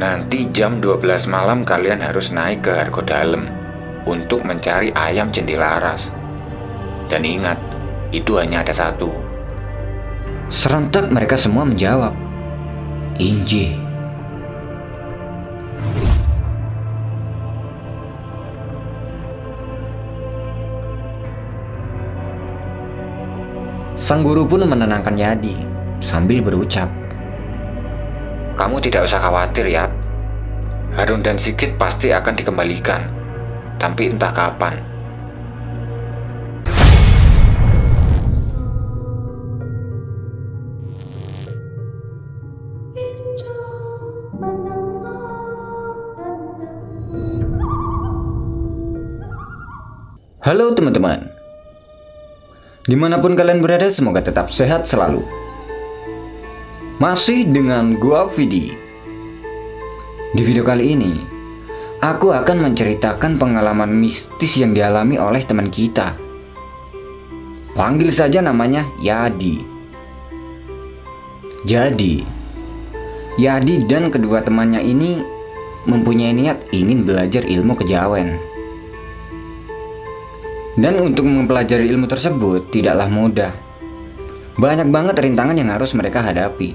Nanti jam 12 malam kalian harus naik ke Hargo Dalem untuk mencari ayam cendelaras. Dan ingat, itu hanya ada satu. Serentak mereka semua menjawab, Inji. Sang guru pun menenangkan Yadi sambil berucap, Kamu tidak usah khawatir ya. Harun dan Sigit pasti akan dikembalikan. Tapi entah kapan. Halo teman-teman Di mana pun kalian berada semoga tetap sehat selalu Masih dengan gua Vidi Di video kali ini Aku akan menceritakan pengalaman mistis yang dialami oleh teman kita Panggil saja namanya Yadi Jadi Yadi dan kedua temannya ini mempunyai niat ingin belajar ilmu kejawen dan untuk mempelajari ilmu tersebut tidaklah mudah. Banyak banget rintangan yang harus mereka hadapi.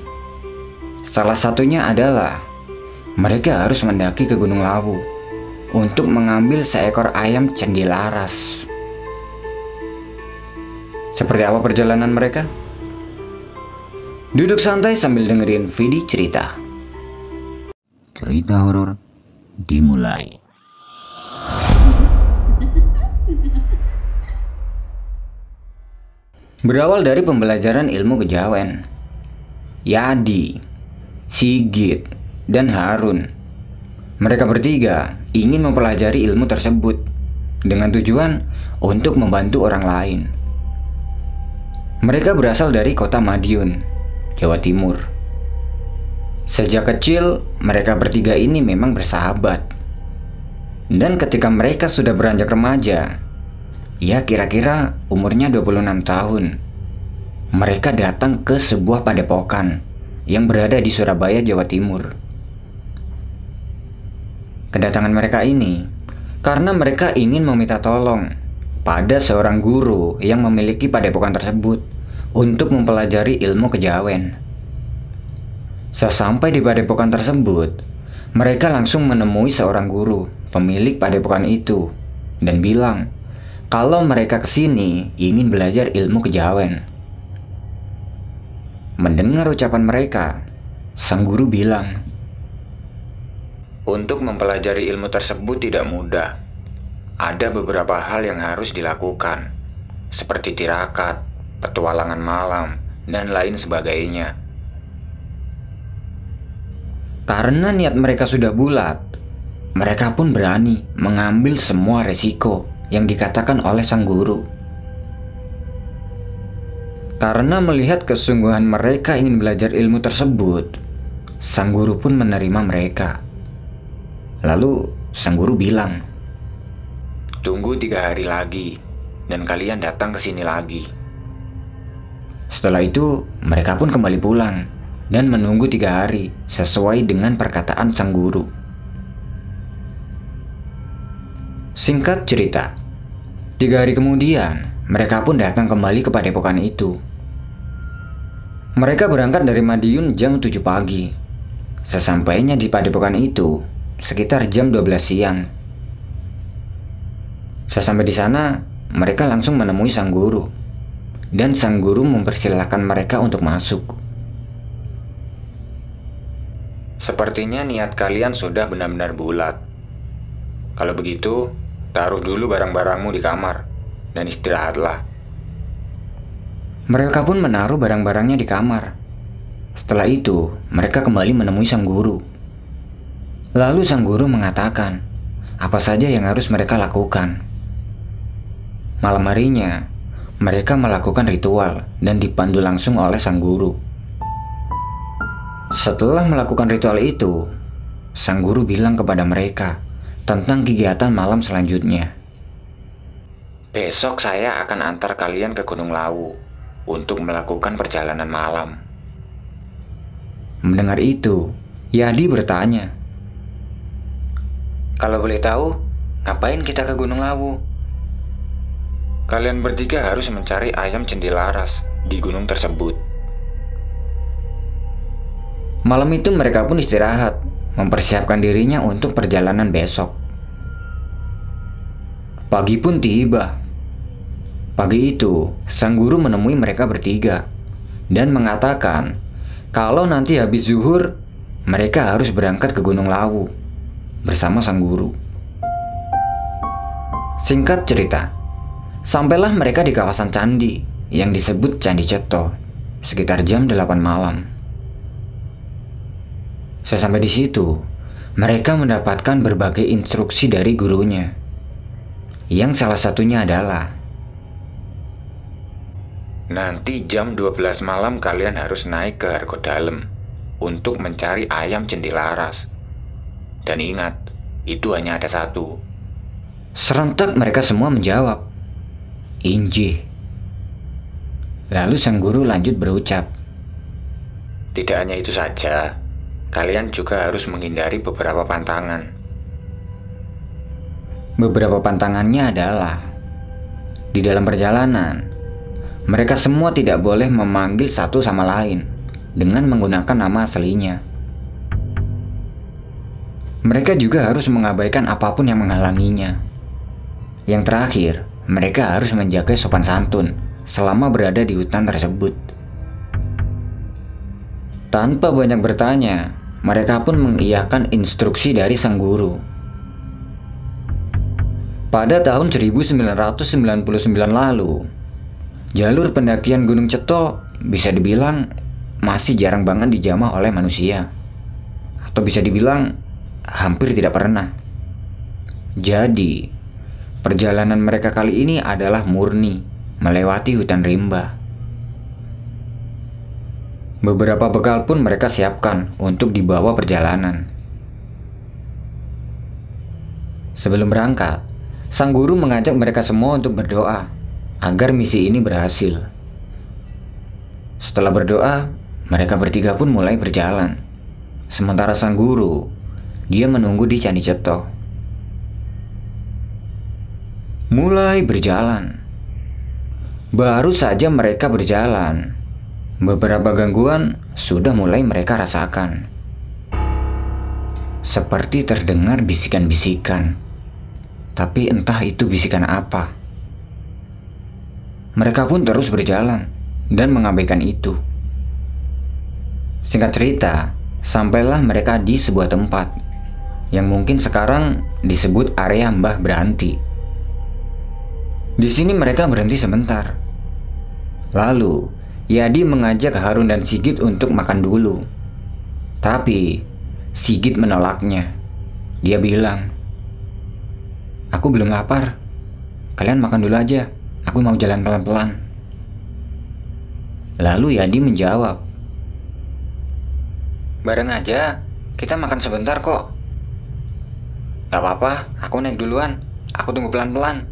Salah satunya adalah mereka harus mendaki ke Gunung Lawu untuk mengambil seekor ayam cendilaras. Seperti apa perjalanan mereka? Duduk santai sambil dengerin Vidi cerita. Cerita horor dimulai. Berawal dari pembelajaran ilmu kejawen, Yadi, Sigit, dan Harun. Mereka bertiga ingin mempelajari ilmu tersebut dengan tujuan untuk membantu orang lain. Mereka berasal dari kota Madiun, Jawa Timur. Sejak kecil, mereka bertiga ini memang bersahabat. Dan ketika mereka sudah beranjak remaja, Ya kira-kira umurnya 26 tahun. Mereka datang ke sebuah padepokan yang berada di Surabaya, Jawa Timur. Kedatangan mereka ini karena mereka ingin meminta tolong pada seorang guru yang memiliki padepokan tersebut untuk mempelajari ilmu kejawen. Sesampai di padepokan tersebut, mereka langsung menemui seorang guru pemilik padepokan itu dan bilang kalau mereka ke sini ingin belajar ilmu kejawen. Mendengar ucapan mereka, sang guru bilang, Untuk mempelajari ilmu tersebut tidak mudah. Ada beberapa hal yang harus dilakukan, seperti tirakat, petualangan malam, dan lain sebagainya. Karena niat mereka sudah bulat, mereka pun berani mengambil semua resiko yang dikatakan oleh sang guru. Karena melihat kesungguhan mereka ingin belajar ilmu tersebut, sang guru pun menerima mereka. Lalu sang guru bilang, Tunggu tiga hari lagi, dan kalian datang ke sini lagi. Setelah itu, mereka pun kembali pulang dan menunggu tiga hari sesuai dengan perkataan sang guru. Singkat cerita, tiga hari kemudian mereka pun datang kembali ke padepokan itu. Mereka berangkat dari Madiun jam 7 pagi. Sesampainya di padepokan itu, sekitar jam 12 siang. Sesampai di sana, mereka langsung menemui sang guru. Dan sang guru mempersilahkan mereka untuk masuk. Sepertinya niat kalian sudah benar-benar bulat. Kalau begitu, Taruh dulu barang-barangmu di kamar dan istirahatlah. Mereka pun menaruh barang-barangnya di kamar. Setelah itu, mereka kembali menemui sang guru. Lalu sang guru mengatakan, apa saja yang harus mereka lakukan. Malam harinya, mereka melakukan ritual dan dipandu langsung oleh sang guru. Setelah melakukan ritual itu, sang guru bilang kepada mereka tentang kegiatan malam selanjutnya. Besok saya akan antar kalian ke Gunung Lawu untuk melakukan perjalanan malam. Mendengar itu, Yadi bertanya, Kalau boleh tahu, ngapain kita ke Gunung Lawu? Kalian bertiga harus mencari ayam cendelaras di gunung tersebut. Malam itu mereka pun istirahat, mempersiapkan dirinya untuk perjalanan besok. Pagi pun tiba. Pagi itu, sang guru menemui mereka bertiga dan mengatakan kalau nanti habis zuhur, mereka harus berangkat ke Gunung Lawu bersama sang guru. Singkat cerita, sampailah mereka di kawasan candi yang disebut Candi Ceto sekitar jam 8 malam. Sesampai di situ, mereka mendapatkan berbagai instruksi dari gurunya. Yang salah satunya adalah Nanti jam 12 malam kalian harus naik ke Hargo Dalem untuk mencari ayam cendelaras. Dan ingat, itu hanya ada satu. Serentak mereka semua menjawab, Inji. Lalu sang guru lanjut berucap, Tidak hanya itu saja, kalian juga harus menghindari beberapa pantangan. Beberapa pantangannya adalah di dalam perjalanan, mereka semua tidak boleh memanggil satu sama lain dengan menggunakan nama aslinya. Mereka juga harus mengabaikan apa pun yang menghalanginya. Yang terakhir, mereka harus menjaga sopan santun selama berada di hutan tersebut. Tanpa banyak bertanya, mereka pun mengiyakan instruksi dari sang guru. Pada tahun 1999 lalu, Jalur pendakian Gunung Ceto bisa dibilang masih jarang banget dijamah oleh manusia. Atau bisa dibilang hampir tidak pernah. Jadi, perjalanan mereka kali ini adalah murni melewati hutan rimba. Beberapa bekal pun mereka siapkan untuk dibawa perjalanan. Sebelum berangkat, sang guru mengajak mereka semua untuk berdoa agar misi ini berhasil. Setelah berdoa, mereka bertiga pun mulai berjalan. Sementara sang guru, dia menunggu di Candi Ceto. Mulai berjalan. Baru saja mereka berjalan, beberapa gangguan sudah mulai mereka rasakan. Seperti terdengar bisikan-bisikan, tapi entah itu bisikan apa. Mereka pun terus berjalan dan mengabaikan itu. Singkat cerita, sampailah mereka di sebuah tempat yang mungkin sekarang disebut area Mbah Beranti. Di sini mereka berhenti sebentar. Lalu, Yadi mengajak Harun dan Sigit untuk makan dulu. Tapi, Sigit menolaknya. Dia bilang, Aku belum lapar. Kalian makan dulu aja. Aku mau jalan pelan-pelan. Lalu Yadi menjawab, Bareng aja, kita makan sebentar kok. Gak apa-apa, aku naik duluan. Aku tunggu pelan-pelan.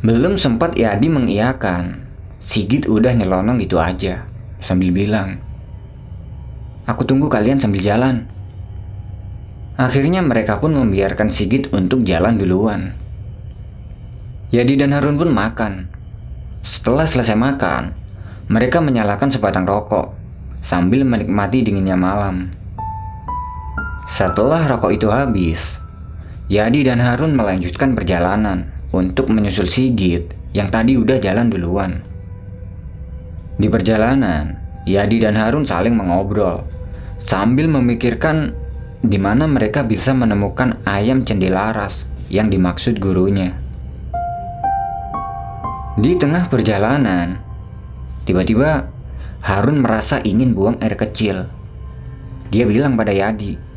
Belum sempat Yadi mengiyakan, Sigit udah nyelonong gitu aja, sambil bilang, Aku tunggu kalian sambil jalan. Akhirnya mereka pun membiarkan Sigit untuk jalan duluan. Yadi dan Harun pun makan. Setelah selesai makan, mereka menyalakan sebatang rokok sambil menikmati dinginnya malam. Setelah rokok itu habis, Yadi dan Harun melanjutkan perjalanan untuk menyusul Sigit yang tadi udah jalan duluan. Di perjalanan, Yadi dan Harun saling mengobrol sambil memikirkan di mana mereka bisa menemukan ayam cendelaras yang dimaksud gurunya. Di tengah perjalanan, tiba-tiba Harun merasa ingin buang air kecil. Dia bilang pada Yadi,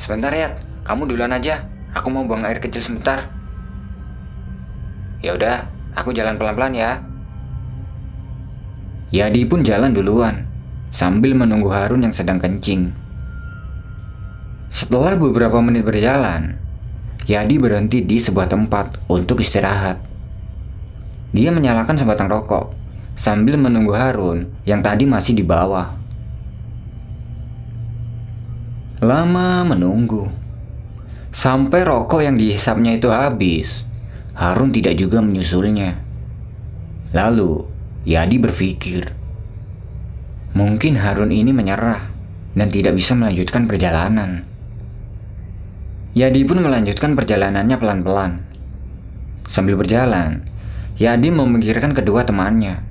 Sebentar ya, kamu duluan aja. Aku mau buang air kecil sebentar. Ya udah, aku jalan pelan-pelan ya. Yadi pun jalan duluan, sambil menunggu Harun yang sedang kencing. Setelah beberapa menit berjalan, Yadi berhenti di sebuah tempat untuk istirahat. Dia menyalakan sebatang rokok sambil menunggu Harun yang tadi masih di bawah. Lama menunggu. Sampai rokok yang dihisapnya itu habis, Harun tidak juga menyusulnya. Lalu, Yadi berpikir, mungkin Harun ini menyerah dan tidak bisa melanjutkan perjalanan. Yadi pun melanjutkan perjalanannya pelan-pelan. Sambil berjalan, Yadi memikirkan kedua temannya.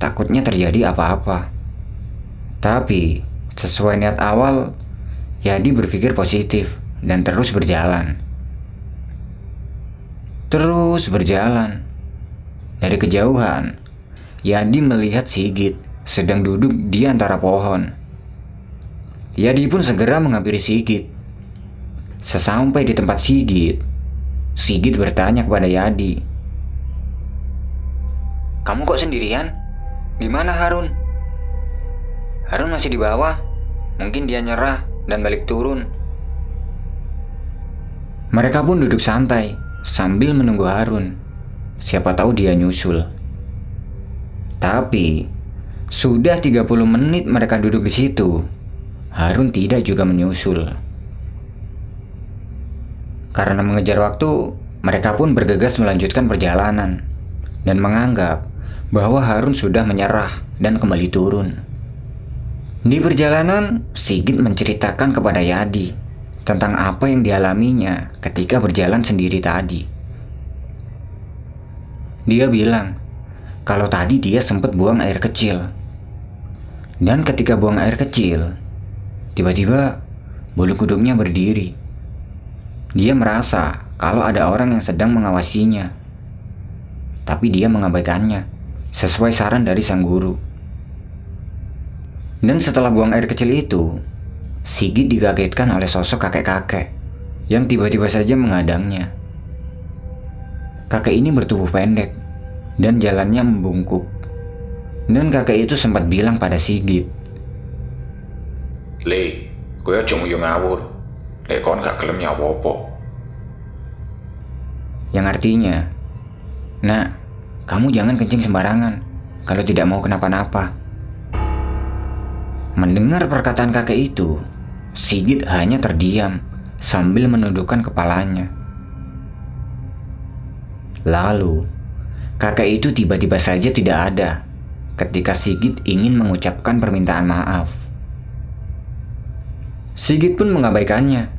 Takutnya terjadi apa-apa. Tapi, sesuai niat awal, Yadi berpikir positif dan terus berjalan. Terus berjalan. Dari kejauhan, Yadi melihat Sigit sedang duduk di antara pohon. Yadi pun segera menghampiri Sigit. Sesampai di tempat Sigit, Sigit bertanya kepada Yadi. Kamu kok sendirian? Di mana Harun? Harun masih di bawah. Mungkin dia nyerah dan balik turun. Mereka pun duduk santai sambil menunggu Harun. Siapa tahu dia nyusul. Tapi sudah 30 menit mereka duduk di situ. Harun tidak juga menyusul. Karena mengejar waktu, mereka pun bergegas melanjutkan perjalanan dan menganggap bahwa Harun sudah menyerah dan kembali turun. Di perjalanan, Sigit menceritakan kepada Yadi tentang apa yang dialaminya ketika berjalan sendiri tadi. Dia bilang kalau tadi dia sempat buang air kecil. Dan ketika buang air kecil, tiba-tiba bulu kuduknya berdiri. Dia merasa kalau ada orang yang sedang mengawasinya. Tapi dia mengabaikannya sesuai saran dari sang guru. Dan setelah buang air kecil itu, Sigit dikagetkan oleh sosok kakek-kakek yang tiba-tiba saja mengadangnya. Kakek ini bertubuh pendek dan jalannya membungkuk. Dan kakek itu sempat bilang pada Sigit, Le, gue cuma yang ngawur. Le, kon gak kelem apa-apa. Yang artinya, Nak, kamu jangan kencing sembarangan kalau tidak mau kenapa-napa. Mendengar perkataan kakek itu, Sigit hanya terdiam sambil menundukkan kepalanya. Lalu, kakek itu tiba-tiba saja tidak ada ketika Sigit ingin mengucapkan permintaan maaf. Sigit pun mengabaikannya.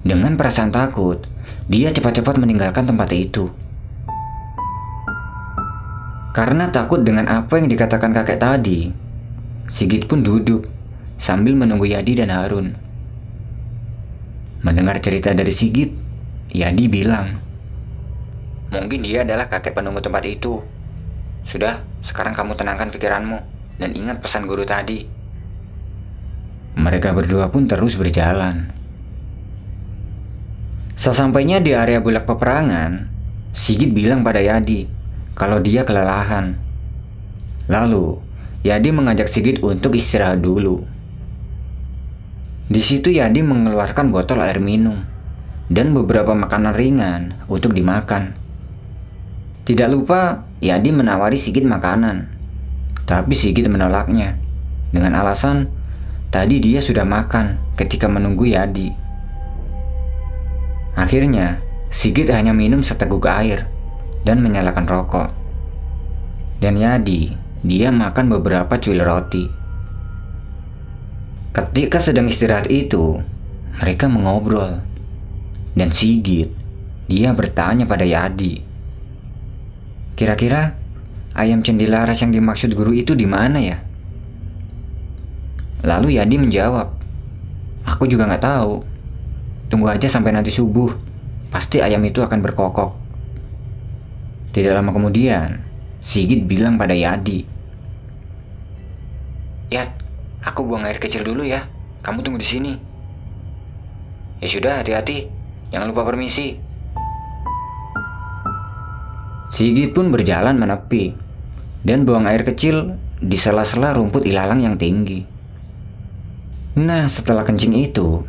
Dengan perasaan takut, dia cepat-cepat meninggalkan tempat itu. Karena takut dengan apa yang dikatakan kakek tadi, Sigit pun duduk sambil menunggu Yadi dan Harun. Mendengar cerita dari Sigit, Yadi bilang, Mungkin dia adalah kakek penunggu tempat itu. Sudah, sekarang kamu tenangkan pikiranmu dan ingat pesan guru tadi. Mereka berdua pun terus berjalan. Sesampainya di area bulak peperangan, Sigit bilang pada Yadi kalau dia kelelahan. Lalu, Yadi mengajak Sigit untuk istirahat dulu. Di situ Yadi mengeluarkan botol air minum dan beberapa makanan ringan untuk dimakan. Tidak lupa, Yadi menawari Sigit makanan. Tapi Sigit menolaknya dengan alasan tadi dia sudah makan ketika menunggu Yadi. Akhirnya, Sigit hanya minum seteguk air dan menyalakan rokok. Dan Yadi, dia makan beberapa cuil roti. Ketika sedang istirahat itu, mereka mengobrol. Dan Sigit, dia bertanya pada Yadi. Kira-kira ayam cendilaras yang dimaksud guru itu di mana ya? Lalu Yadi menjawab, Aku juga nggak tahu. Tunggu aja sampai nanti subuh. Pasti ayam itu akan berkokok. Tidak lama kemudian, Sigit bilang pada Yadi, Yad, Aku buang air kecil dulu ya. Kamu tunggu di sini. Ya sudah, hati-hati. Jangan lupa permisi. Sigit pun berjalan menepi dan buang air kecil di sela-sela rumput ilalang yang tinggi. Nah, setelah kencing itu,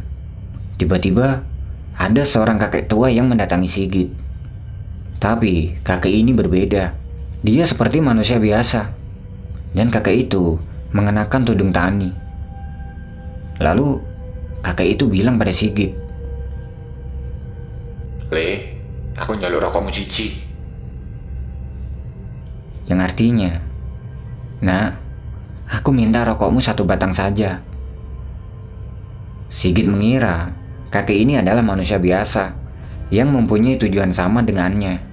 tiba-tiba ada seorang kakek tua yang mendatangi Sigit. Tapi kakek ini berbeda. Dia seperti manusia biasa. Dan kakek itu mengenakan tudung tani. Lalu, kakek itu bilang pada Sigit. Le, aku nyalur rokokmu cici. Yang artinya, Nak, aku minta rokokmu satu batang saja. Sigit mengira kakek ini adalah manusia biasa yang mempunyai tujuan sama dengannya.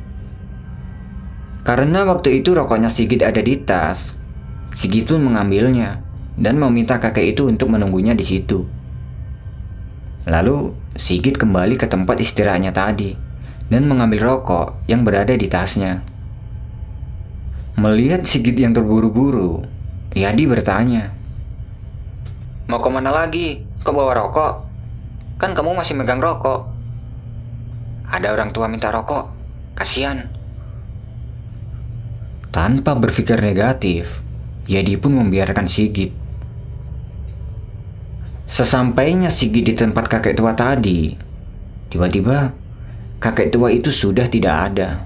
Karena waktu itu rokoknya Sigit ada di tas, Sigit pun mengambilnya dan meminta kakek itu untuk menunggunya di situ. Lalu Sigit kembali ke tempat istirahatnya tadi dan mengambil rokok yang berada di tasnya. Melihat Sigit yang terburu-buru, Yadi bertanya, Mau ke mana lagi? Kau bawa rokok? Kan kamu masih megang rokok. Ada orang tua minta rokok, kasihan. Tanpa berpikir negatif, Yadi pun membiarkan Sigit. Sesampainya Sigit di tempat kakek tua tadi, tiba-tiba kakek tua itu sudah tidak ada.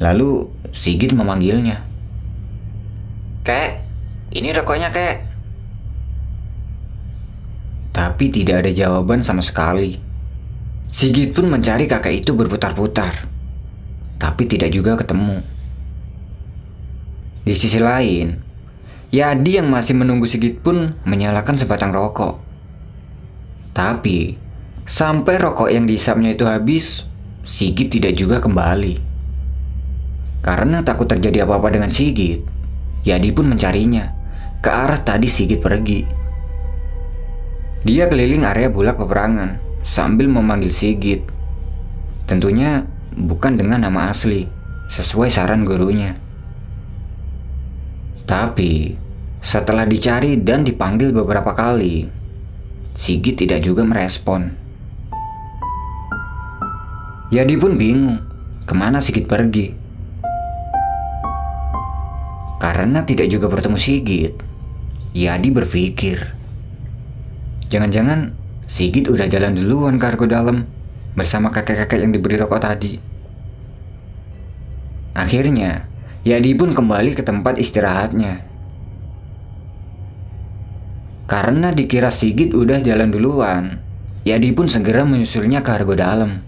Lalu Sigit memanggilnya. Kek, ini rokoknya kek. Tapi tidak ada jawaban sama sekali. Sigit pun mencari kakek itu berputar-putar. Tapi tidak juga ketemu. Di sisi lain, Yadi yang masih menunggu Sigit pun menyalakan sebatang rokok. Tapi, sampai rokok yang dihisapnya itu habis, Sigit tidak juga kembali. Karena takut terjadi apa-apa dengan Sigit, Yadi pun mencarinya ke arah tadi Sigit pergi. Dia keliling area bulak peperangan sambil memanggil Sigit. Tentunya bukan dengan nama asli, sesuai saran gurunya. Tapi, setelah dicari dan dipanggil beberapa kali, Sigit tidak juga merespon. Yadi pun bingung ke mana Sigit pergi. Karena tidak juga bertemu Sigit, Yadi berpikir, jangan-jangan Sigit udah jalan duluan ke argo dalam bersama kakek-kakek yang diberi rokok tadi. Akhirnya, Yadi pun kembali ke tempat istirahatnya. Karena dikira Sigit udah jalan duluan, Yadi pun segera menyusulnya ke argo dalam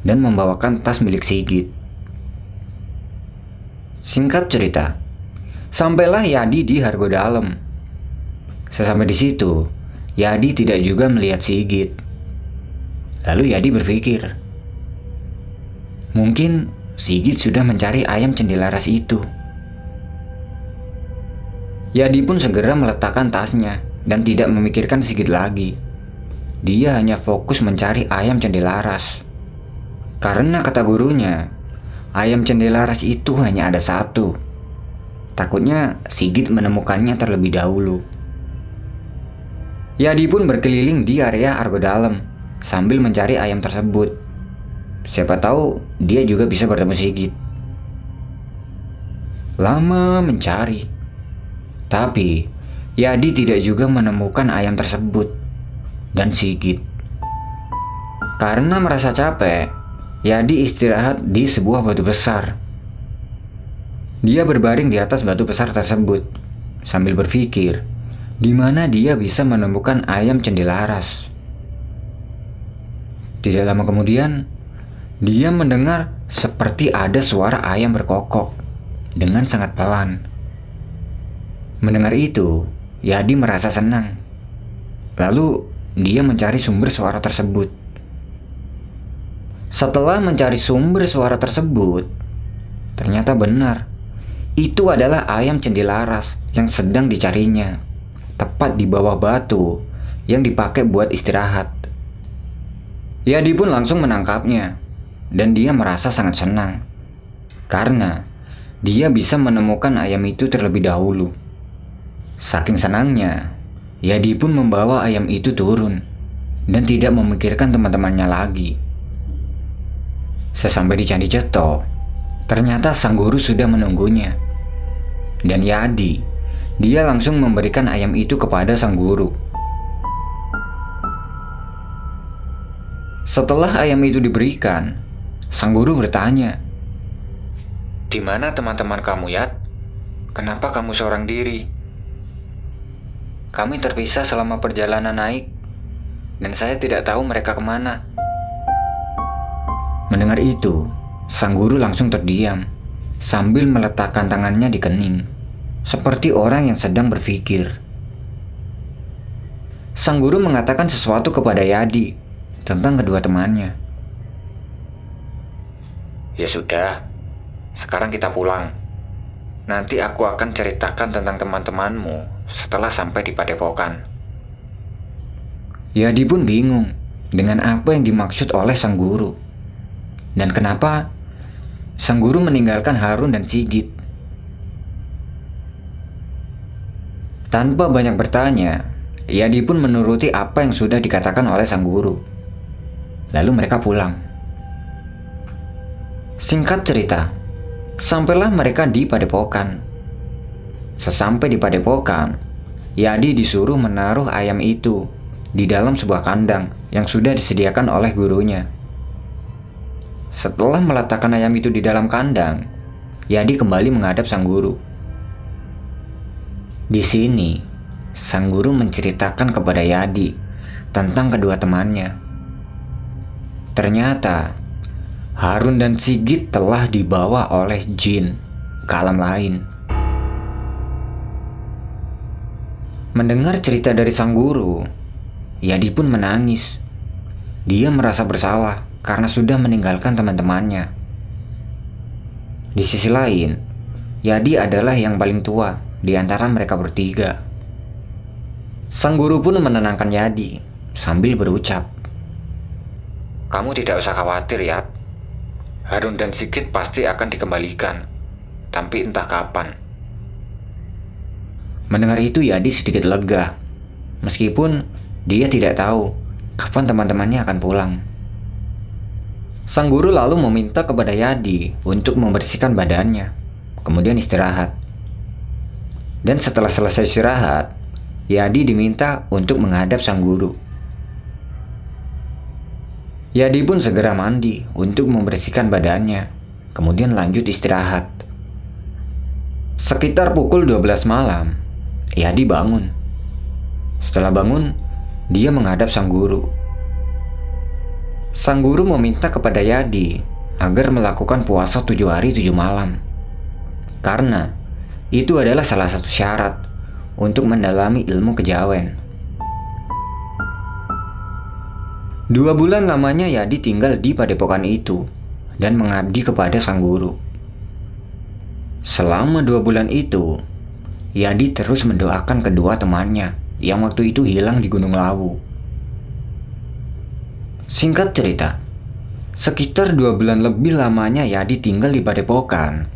dan membawakan tas milik Sigit. Singkat cerita, sampailah Yadi di Hargo Dalam. Sesampai di situ, Yadi tidak juga melihat Sigit. Lalu Yadi berpikir, mungkin Sigit sudah mencari ayam cendelaras itu. Yadi pun segera meletakkan tasnya dan tidak memikirkan Sigit lagi. Dia hanya fokus mencari ayam cendelaras. Karena kata gurunya, ayam cendelaras itu hanya ada satu. Takutnya Sigit menemukannya terlebih dahulu. Yadi pun berkeliling di area Argo Dalam sambil mencari ayam tersebut. Siapa tahu dia juga bisa bertemu Sigit. Lama mencari, tapi Yadi tidak juga menemukan ayam tersebut dan Sigit. Karena merasa capek, Yadi istirahat di sebuah batu besar. Dia berbaring di atas batu besar tersebut sambil berpikir di mana dia bisa menemukan ayam cendelaras. Tidak lama kemudian, dia mendengar seperti ada suara ayam berkokok dengan sangat pelan. Mendengar itu, Yadi merasa senang. Lalu, dia mencari sumber suara tersebut. Setelah mencari sumber suara tersebut, ternyata benar. Itu adalah ayam cendelaras yang sedang dicarinya, tepat di bawah batu yang dipakai buat istirahat. Yadi pun langsung menangkapnya, dan dia merasa sangat senang karena dia bisa menemukan ayam itu terlebih dahulu. Saking senangnya, Yadi pun membawa ayam itu turun dan tidak memikirkan teman-temannya lagi. Sesampai di Candi Ceto, ternyata sang guru sudah menunggunya. Dan Yadi, dia langsung memberikan ayam itu kepada sang guru. Setelah ayam itu diberikan, sang guru bertanya, Di mana teman-teman kamu, Yat? Kenapa kamu seorang diri? Kami terpisah selama perjalanan naik, dan saya tidak tahu mereka ke mana. Mendengar itu, sang guru langsung terdiam sambil meletakkan tangannya di kening, seperti orang yang sedang berpikir. Sang guru mengatakan sesuatu kepada Yadi tentang kedua temannya. Ya sudah, sekarang kita pulang. Nanti aku akan ceritakan tentang teman-temanmu setelah sampai di Padepokan. Yadi pun bingung dengan apa yang dimaksud oleh sang guru. Dan kenapa sang guru meninggalkan Harun dan Sigit. Tanpa banyak bertanya, Yadi pun menuruti apa yang sudah dikatakan oleh sang guru. Lalu mereka pulang. Singkat cerita, sampailah mereka di Padepokan. Sesampai di Padepokan, Yadi disuruh menaruh ayam itu di dalam sebuah kandang yang sudah disediakan oleh gurunya. Setelah meletakkan ayam itu di dalam kandang, Yadi kembali menghadap sang guru. Di sini, sang guru menceritakan kepada Yadi tentang kedua temannya. Ternyata, Harun dan Sigit telah dibawa oleh jin ke alam lain. Mendengar cerita dari sang guru, Yadi pun menangis. Dia merasa bersalah karena sudah meninggalkan teman-temannya. Di sisi lain, Yadi adalah yang paling tua di antara mereka bertiga. Sang guru pun menenangkan Yadi sambil berucap, Kamu tidak usah khawatir ya. Harun dan Sigit pasti akan dikembalikan. Tapi entah kapan. Mendengar itu Yadi sedikit lega, meskipun dia tidak tahu kapan teman-temannya akan pulang. Sang guru lalu meminta kepada Yadi untuk membersihkan badannya, kemudian istirahat. Dan setelah selesai istirahat, Yadi diminta untuk menghadap sang guru. Yadi pun segera mandi untuk membersihkan badannya, kemudian lanjut istirahat. Sekitar pukul 12 malam, Yadi bangun. Setelah bangun, dia menghadap sang guru. Sang guru meminta kepada Yadi agar melakukan puasa tujuh hari tujuh malam. Karena itu adalah salah satu syarat untuk mendalami ilmu kejawen. Dua bulan lamanya Yadi tinggal di padepokan itu dan mengabdi kepada sang guru. Selama dua bulan itu, Yadi terus mendoakan kedua temannya yang waktu itu hilang di Gunung Lawu. Singkat cerita, sekitar dua bulan lebih lamanya Yadi tinggal di padepokan.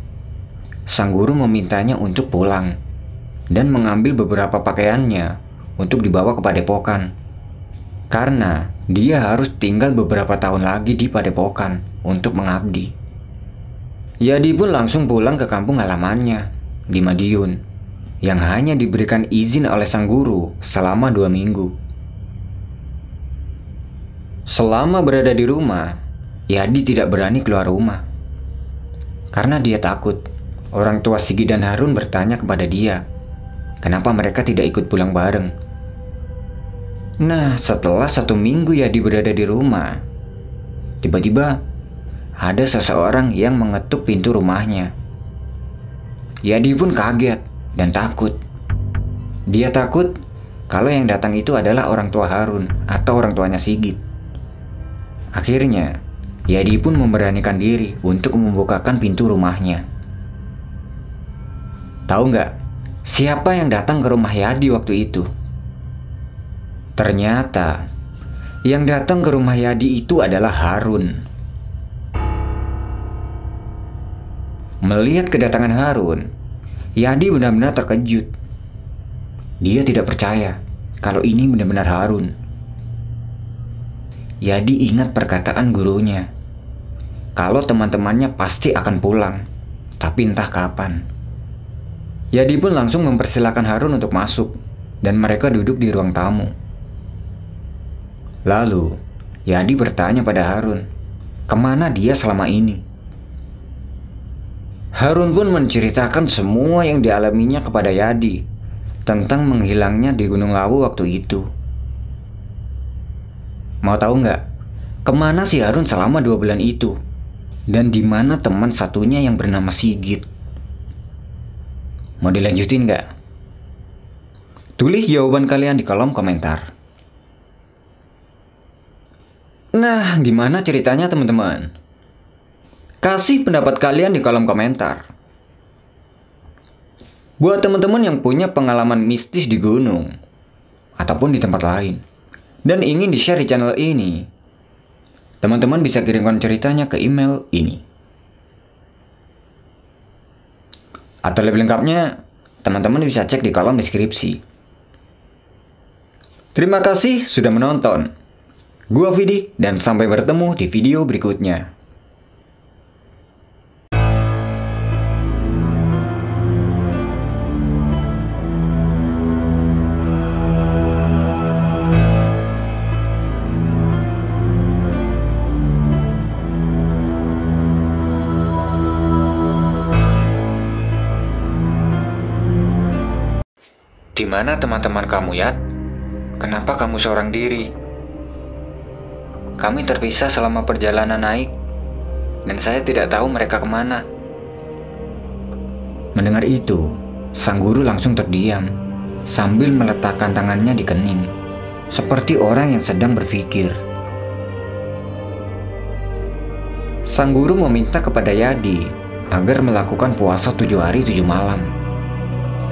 Sang guru memintanya untuk pulang dan mengambil beberapa pakaiannya untuk dibawa ke padepokan. Karena dia harus tinggal beberapa tahun lagi di padepokan untuk mengabdi. Yadi pun langsung pulang ke kampung halamannya di Madiun yang hanya diberikan izin oleh sang guru selama dua minggu. Selama berada di rumah, Yadi tidak berani keluar rumah. Karena dia takut orang tua Sigi dan Harun bertanya kepada dia, kenapa mereka tidak ikut pulang bareng. Nah, setelah satu minggu Yadi berada di rumah, tiba-tiba ada seseorang yang mengetuk pintu rumahnya. Yadi pun kaget dan takut. Dia takut kalau yang datang itu adalah orang tua Harun atau orang tuanya Sigit. Akhirnya, Yadi pun memberanikan diri untuk membukakan pintu rumahnya. Tahu nggak, siapa yang datang ke rumah Yadi waktu itu? Ternyata, yang datang ke rumah Yadi itu adalah Harun. Melihat kedatangan Harun, Yadi benar-benar terkejut. Dia tidak percaya kalau ini benar-benar Harun. Yadi ingat perkataan gurunya. Kalau teman-temannya pasti akan pulang, tapi entah kapan. Yadi pun langsung mempersilahkan Harun untuk masuk, dan mereka duduk di ruang tamu. Lalu, Yadi bertanya pada Harun, ke mana dia selama ini? Harun pun menceritakan semua yang dialaminya kepada Yadi tentang menghilangnya di Gunung Lawu waktu itu. Mau tahu nggak? Ke mana si Harun selama dua bulan itu? Dan di mana teman satunya yang bernama Sigit? Mau dilanjutin nggak? Tulis jawaban kalian di kolom komentar. Nah, gimana ceritanya teman-teman? Kasih pendapat kalian di kolom komentar. Buat teman-teman yang punya pengalaman mistis di gunung ataupun di tempat lain dan ingin di-share di channel ini, teman-teman bisa kirimkan ceritanya ke email ini. Atau lebih lengkapnya, teman-teman bisa cek di kolom deskripsi. Terima kasih sudah menonton. Gua Vidi dan sampai bertemu di video berikutnya. Di mana teman-teman kamu, Yat? Kenapa kamu seorang diri? Kami terpisah selama perjalanan naik, dan saya tidak tahu mereka ke mana. Mendengar itu, sang guru langsung terdiam sambil meletakkan tangannya di kening, seperti orang yang sedang berpikir. Sang guru meminta kepada Yadi agar melakukan puasa tujuh hari tujuh malam,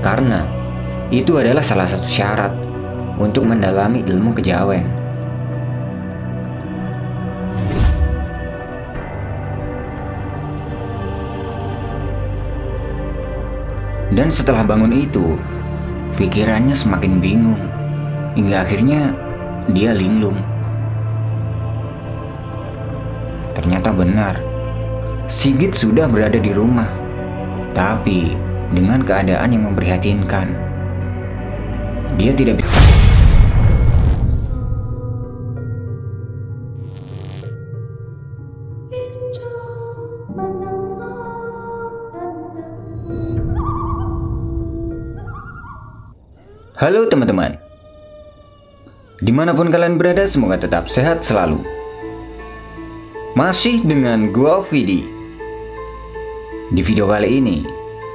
karena itu adalah salah satu syarat untuk mendalami ilmu kejawen. Dan setelah bangun itu, pikirannya semakin bingung, hingga akhirnya dia linglung. Ternyata benar, Sigit sudah berada di rumah, tapi dengan keadaan yang memprihatinkan. Dia tidak bisa. Halo teman-teman. Di mana pun kalian berada semoga tetap sehat selalu. Masih dengan gua Vidi. Di video kali ini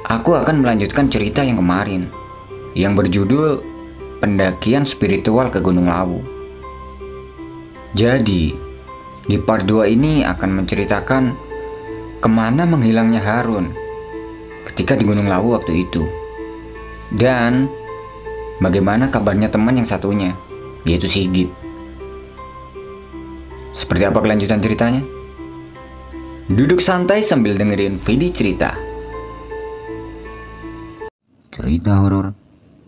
Aku akan melanjutkan cerita yang kemarin Yang berjudul Pendakian Spiritual ke Gunung Lawu. Jadi Di part 2 ini akan menceritakan Ke mana menghilangnya Harun Ketika di Gunung Lawu waktu itu. Dan Bagaimana kabarnya teman yang satunya, yaitu Sigit? Seperti apa kelanjutan ceritanya? Duduk santai sambil dengerin Vidi cerita. Cerita horor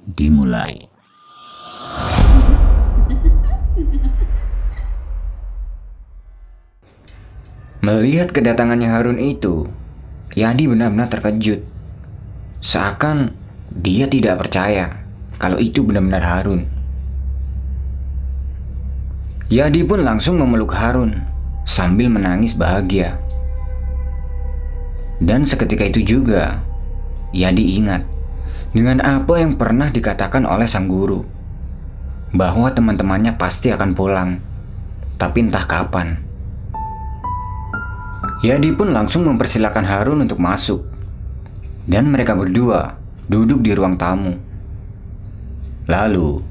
dimulai. Melihat kedatangannya Harun itu, Yadi benar-benar terkejut. Seakan dia tidak percaya kalau itu benar-benar Harun. Yadi pun langsung memeluk Harun sambil menangis bahagia. Dan seketika itu juga, Yadi ingat dengan apa yang pernah dikatakan oleh sang guru bahwa teman-temannya pasti akan pulang, tapi entah kapan. Yadi pun langsung mempersilahkan Harun untuk masuk, dan mereka berdua duduk di ruang tamu. Lalu,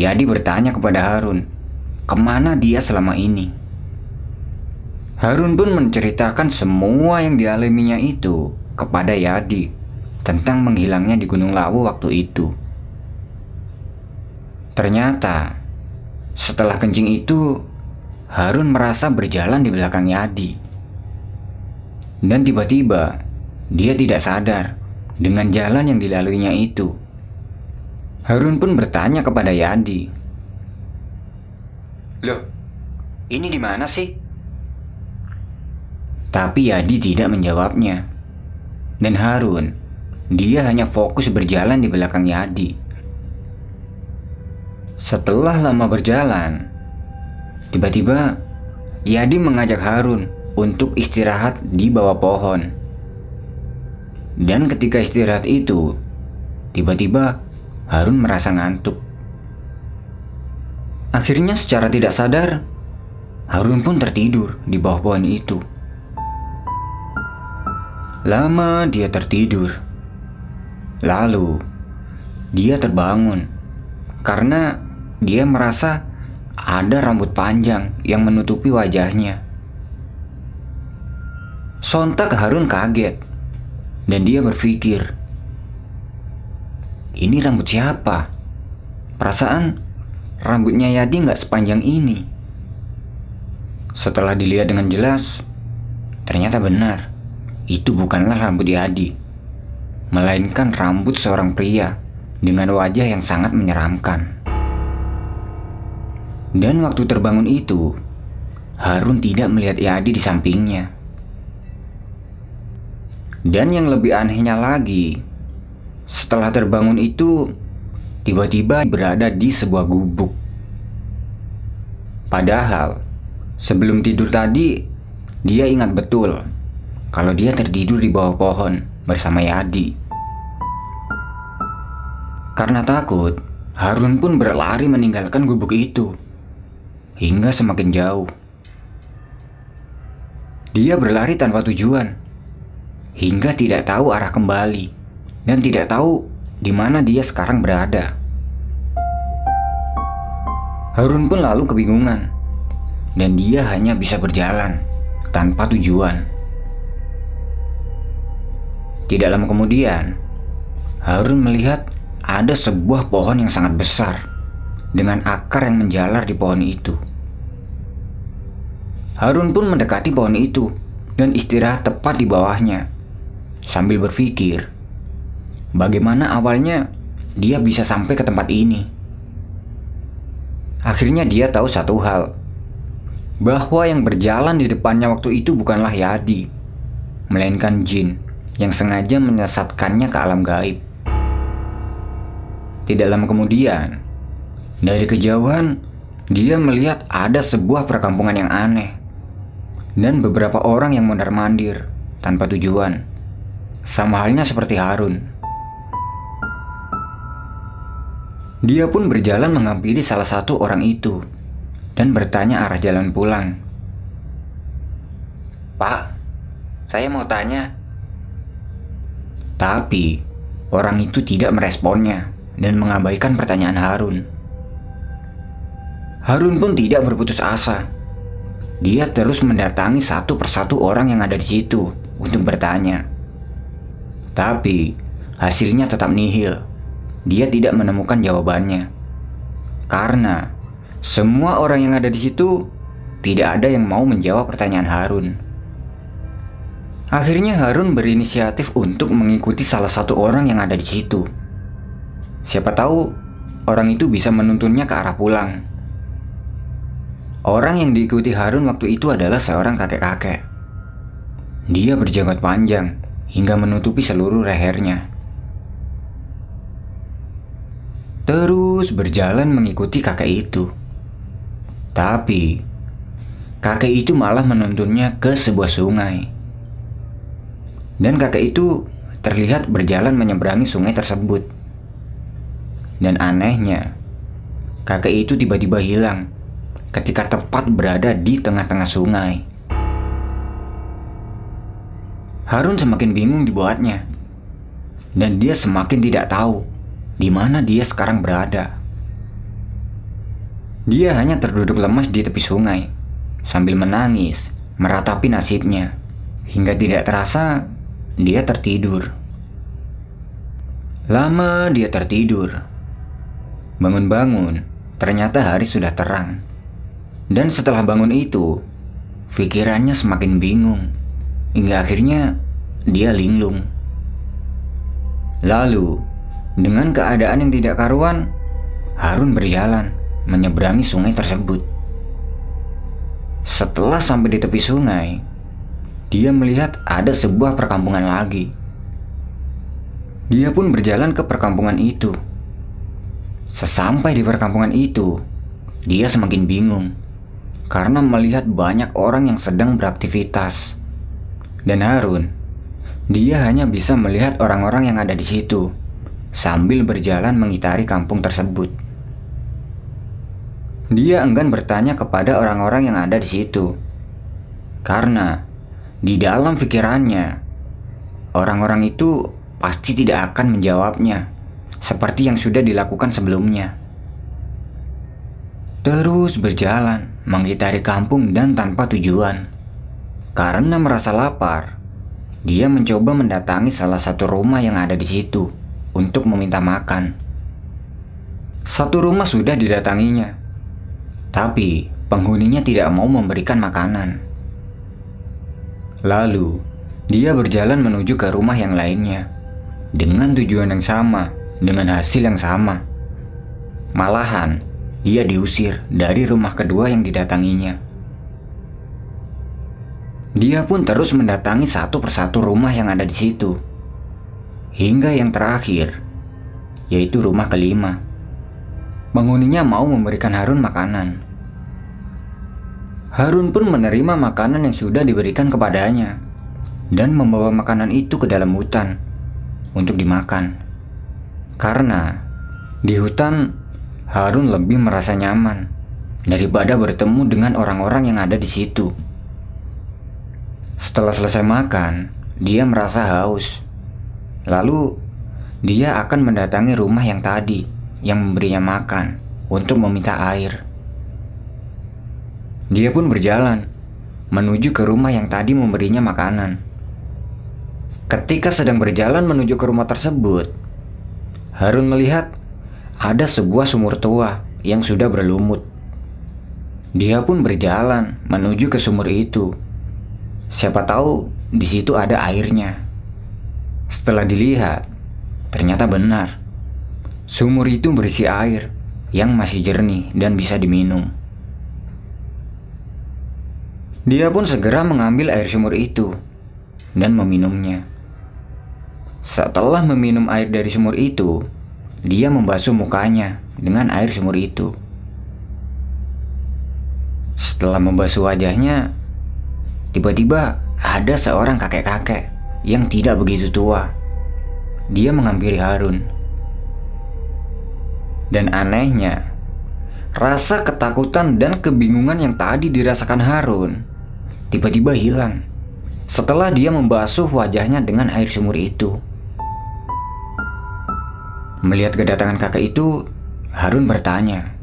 Yadi bertanya kepada Harun, ke mana dia selama ini? Harun pun menceritakan semua yang dialaminya itu kepada Yadi tentang menghilangnya di Gunung Lawu waktu itu. Ternyata, setelah kencing itu, Harun merasa berjalan di belakang Yadi. Dan tiba-tiba, dia tidak sadar dengan jalan yang dilaluinya itu. Harun pun bertanya kepada Yadi. Loh, ini di mana sih? Tapi Yadi tidak menjawabnya. Dan Harun, dia hanya fokus berjalan di belakang Yadi. Setelah lama berjalan, tiba-tiba Yadi mengajak Harun untuk istirahat di bawah pohon. Dan ketika istirahat itu, tiba-tiba Harun merasa ngantuk. Akhirnya secara tidak sadar, Harun pun tertidur di bawah pohon itu. Lama dia tertidur. Lalu, dia terbangun karena dia merasa ada rambut panjang yang menutupi wajahnya. Sontak Harun kaget dan dia berpikir, ini rambut siapa? Perasaan rambutnya Yadi nggak sepanjang ini. Setelah dilihat dengan jelas, ternyata benar, itu bukanlah rambut Yadi, melainkan rambut seorang pria dengan wajah yang sangat menyeramkan. Dan waktu terbangun itu, Harun tidak melihat Yadi di sampingnya. Dan yang lebih anehnya lagi, setelah terbangun itu, tiba-tiba berada di sebuah gubuk. Padahal, sebelum tidur tadi, dia ingat betul kalau dia tertidur di bawah pohon bersama Yadi. Karena takut, Harun pun berlari meninggalkan gubuk itu hingga semakin jauh. Dia berlari tanpa tujuan hingga tidak tahu arah kembali dan tidak tahu di mana dia sekarang berada. Harun pun lalu kebingungan dan dia hanya bisa berjalan tanpa tujuan. Tidak lama kemudian, Harun melihat ada sebuah pohon yang sangat besar dengan akar yang menjalar di pohon itu. Harun pun mendekati pohon itu dan istirahat tepat di bawahnya sambil berpikir bagaimana awalnya dia bisa sampai ke tempat ini. Akhirnya dia tahu satu hal, bahwa yang berjalan di depannya waktu itu bukanlah Yadi, melainkan jin yang sengaja menyesatkannya ke alam gaib. Tidak lama kemudian, dari kejauhan, dia melihat ada sebuah perkampungan yang aneh dan beberapa orang yang mondar-mandir tanpa tujuan. Sama halnya seperti Harun. Dia pun berjalan menghampiri salah satu orang itu dan bertanya arah jalan pulang. Pak, saya mau tanya. Tapi orang itu tidak meresponnya dan mengabaikan pertanyaan Harun. Harun pun tidak berputus asa. Dia terus mendatangi satu persatu orang yang ada di situ untuk bertanya. Tapi hasilnya tetap nihil. Dia tidak menemukan jawabannya. Karena semua orang yang ada di situ tidak ada yang mau menjawab pertanyaan Harun. Akhirnya Harun berinisiatif untuk mengikuti salah satu orang yang ada di situ. Siapa tahu orang itu bisa menuntunnya ke arah pulang. Orang yang diikuti Harun waktu itu adalah seorang kakek-kakek. Dia berjanggut panjang hingga menutupi seluruh lehernya. Terus berjalan mengikuti kakek itu. Tapi, kakek itu malah menuntunnya ke sebuah sungai. Dan kakek itu terlihat berjalan menyeberangi sungai tersebut. Dan anehnya, kakek itu tiba-tiba hilang ketika tepat berada di tengah-tengah sungai. Harun semakin bingung dibuatnya, dan dia semakin tidak tahu di mana dia sekarang berada. Dia hanya terduduk lemas di tepi sungai sambil menangis, meratapi nasibnya, hingga tidak terasa dia tertidur. Lama dia tertidur, Bangun-bangun, ternyata hari sudah terang. Dan setelah bangun itu, pikirannya semakin bingung. Hingga akhirnya dia linglung. Lalu, dengan keadaan yang tidak karuan, Harun berjalan menyeberangi sungai tersebut. Setelah sampai di tepi sungai, dia melihat ada sebuah perkampungan lagi. Dia pun berjalan ke perkampungan itu Sesampai di perkampungan itu, dia semakin bingung karena melihat banyak orang yang sedang beraktivitas. Dan Harun, dia hanya bisa melihat orang-orang yang ada di situ sambil berjalan mengitari kampung tersebut. Dia enggan bertanya kepada orang-orang yang ada di situ, karena di dalam pikirannya orang-orang itu pasti tidak akan menjawabnya seperti yang sudah dilakukan sebelumnya. Terus berjalan mengitari kampung dan tanpa tujuan. Karena merasa lapar, dia mencoba mendatangi salah satu rumah yang ada di situ untuk meminta makan. Satu rumah sudah didatanginya, tapi penghuninya tidak mau memberikan makanan. Lalu, dia berjalan menuju ke rumah yang lainnya dengan tujuan yang sama, dengan hasil yang sama. Malahan, dia diusir dari rumah kedua yang didatanginya. Dia pun terus mendatangi satu persatu rumah yang ada di situ, hingga yang terakhir, yaitu rumah kelima. Penghuninya mau memberikan Harun makanan. Harun pun menerima makanan yang sudah diberikan kepadanya dan membawa makanan itu ke dalam hutan untuk dimakan. Karena di hutan Harun lebih merasa nyaman daripada bertemu dengan orang-orang yang ada di situ. Setelah selesai makan, dia merasa haus. Lalu, dia akan mendatangi rumah yang tadi yang memberinya makan untuk meminta air. Dia pun berjalan menuju ke rumah yang tadi memberinya makanan. Ketika sedang berjalan menuju ke rumah tersebut, Harun melihat ada sebuah sumur tua yang sudah berlumut. Dia pun berjalan menuju ke sumur itu. Siapa tahu di situ ada airnya. Setelah dilihat, ternyata benar. Sumur itu berisi air yang masih jernih dan bisa diminum. Dia pun segera mengambil air sumur itu dan meminumnya. Setelah meminum air dari sumur itu, dia membasuh mukanya dengan air sumur itu. Setelah membasuh wajahnya, tiba-tiba ada seorang kakek-kakek yang tidak begitu tua. Dia menghampiri Harun. Dan anehnya, rasa ketakutan dan kebingungan yang tadi dirasakan Harun tiba-tiba hilang setelah dia membasuh wajahnya dengan air sumur itu. Melihat kedatangan kakek itu, Harun bertanya,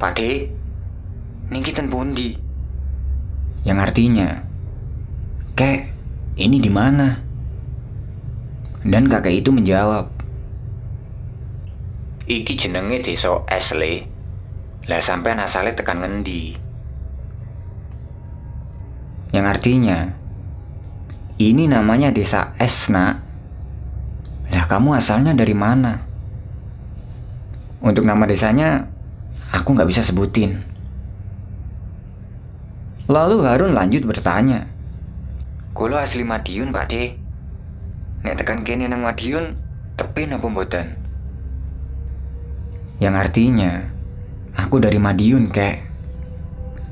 Pade, niki ten pundi? Yang artinya, Kek, ini di mana? Dan kakek itu menjawab, Iki jenenge desa Esle. Lah sampean asale tekan ngendi? yang artinya, ini namanya desa Es, nak. Lah kamu asalnya dari mana? Untuk nama desanya, aku nggak bisa sebutin. Lalu Harun lanjut bertanya, Kulo asli Madiun, Pak De. Nek tekan kene nang Madiun, tepi napa mboten? yang artinya, aku dari Madiun, kek.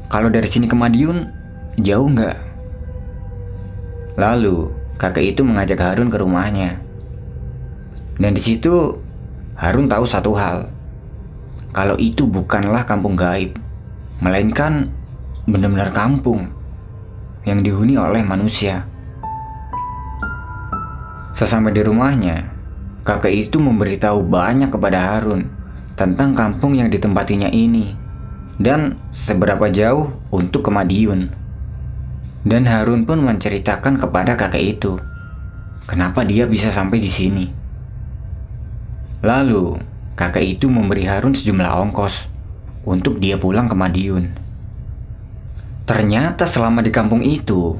Kalau dari sini ke Madiun, jauh nggak? Lalu, kakek itu mengajak Harun ke rumahnya. Dan di situ, Harun tahu satu hal. Kalau itu bukanlah kampung gaib, melainkan benar-benar kampung yang dihuni oleh manusia. Sesampai di rumahnya, kakek itu memberitahu banyak kepada Harun tentang kampung yang ditempatinya ini dan seberapa jauh untuk ke Madiun. Dan Harun pun menceritakan kepada kakek itu kenapa dia bisa sampai di sini. Lalu, kakek itu memberi Harun sejumlah ongkos untuk dia pulang ke Madiun. Ternyata selama di kampung itu,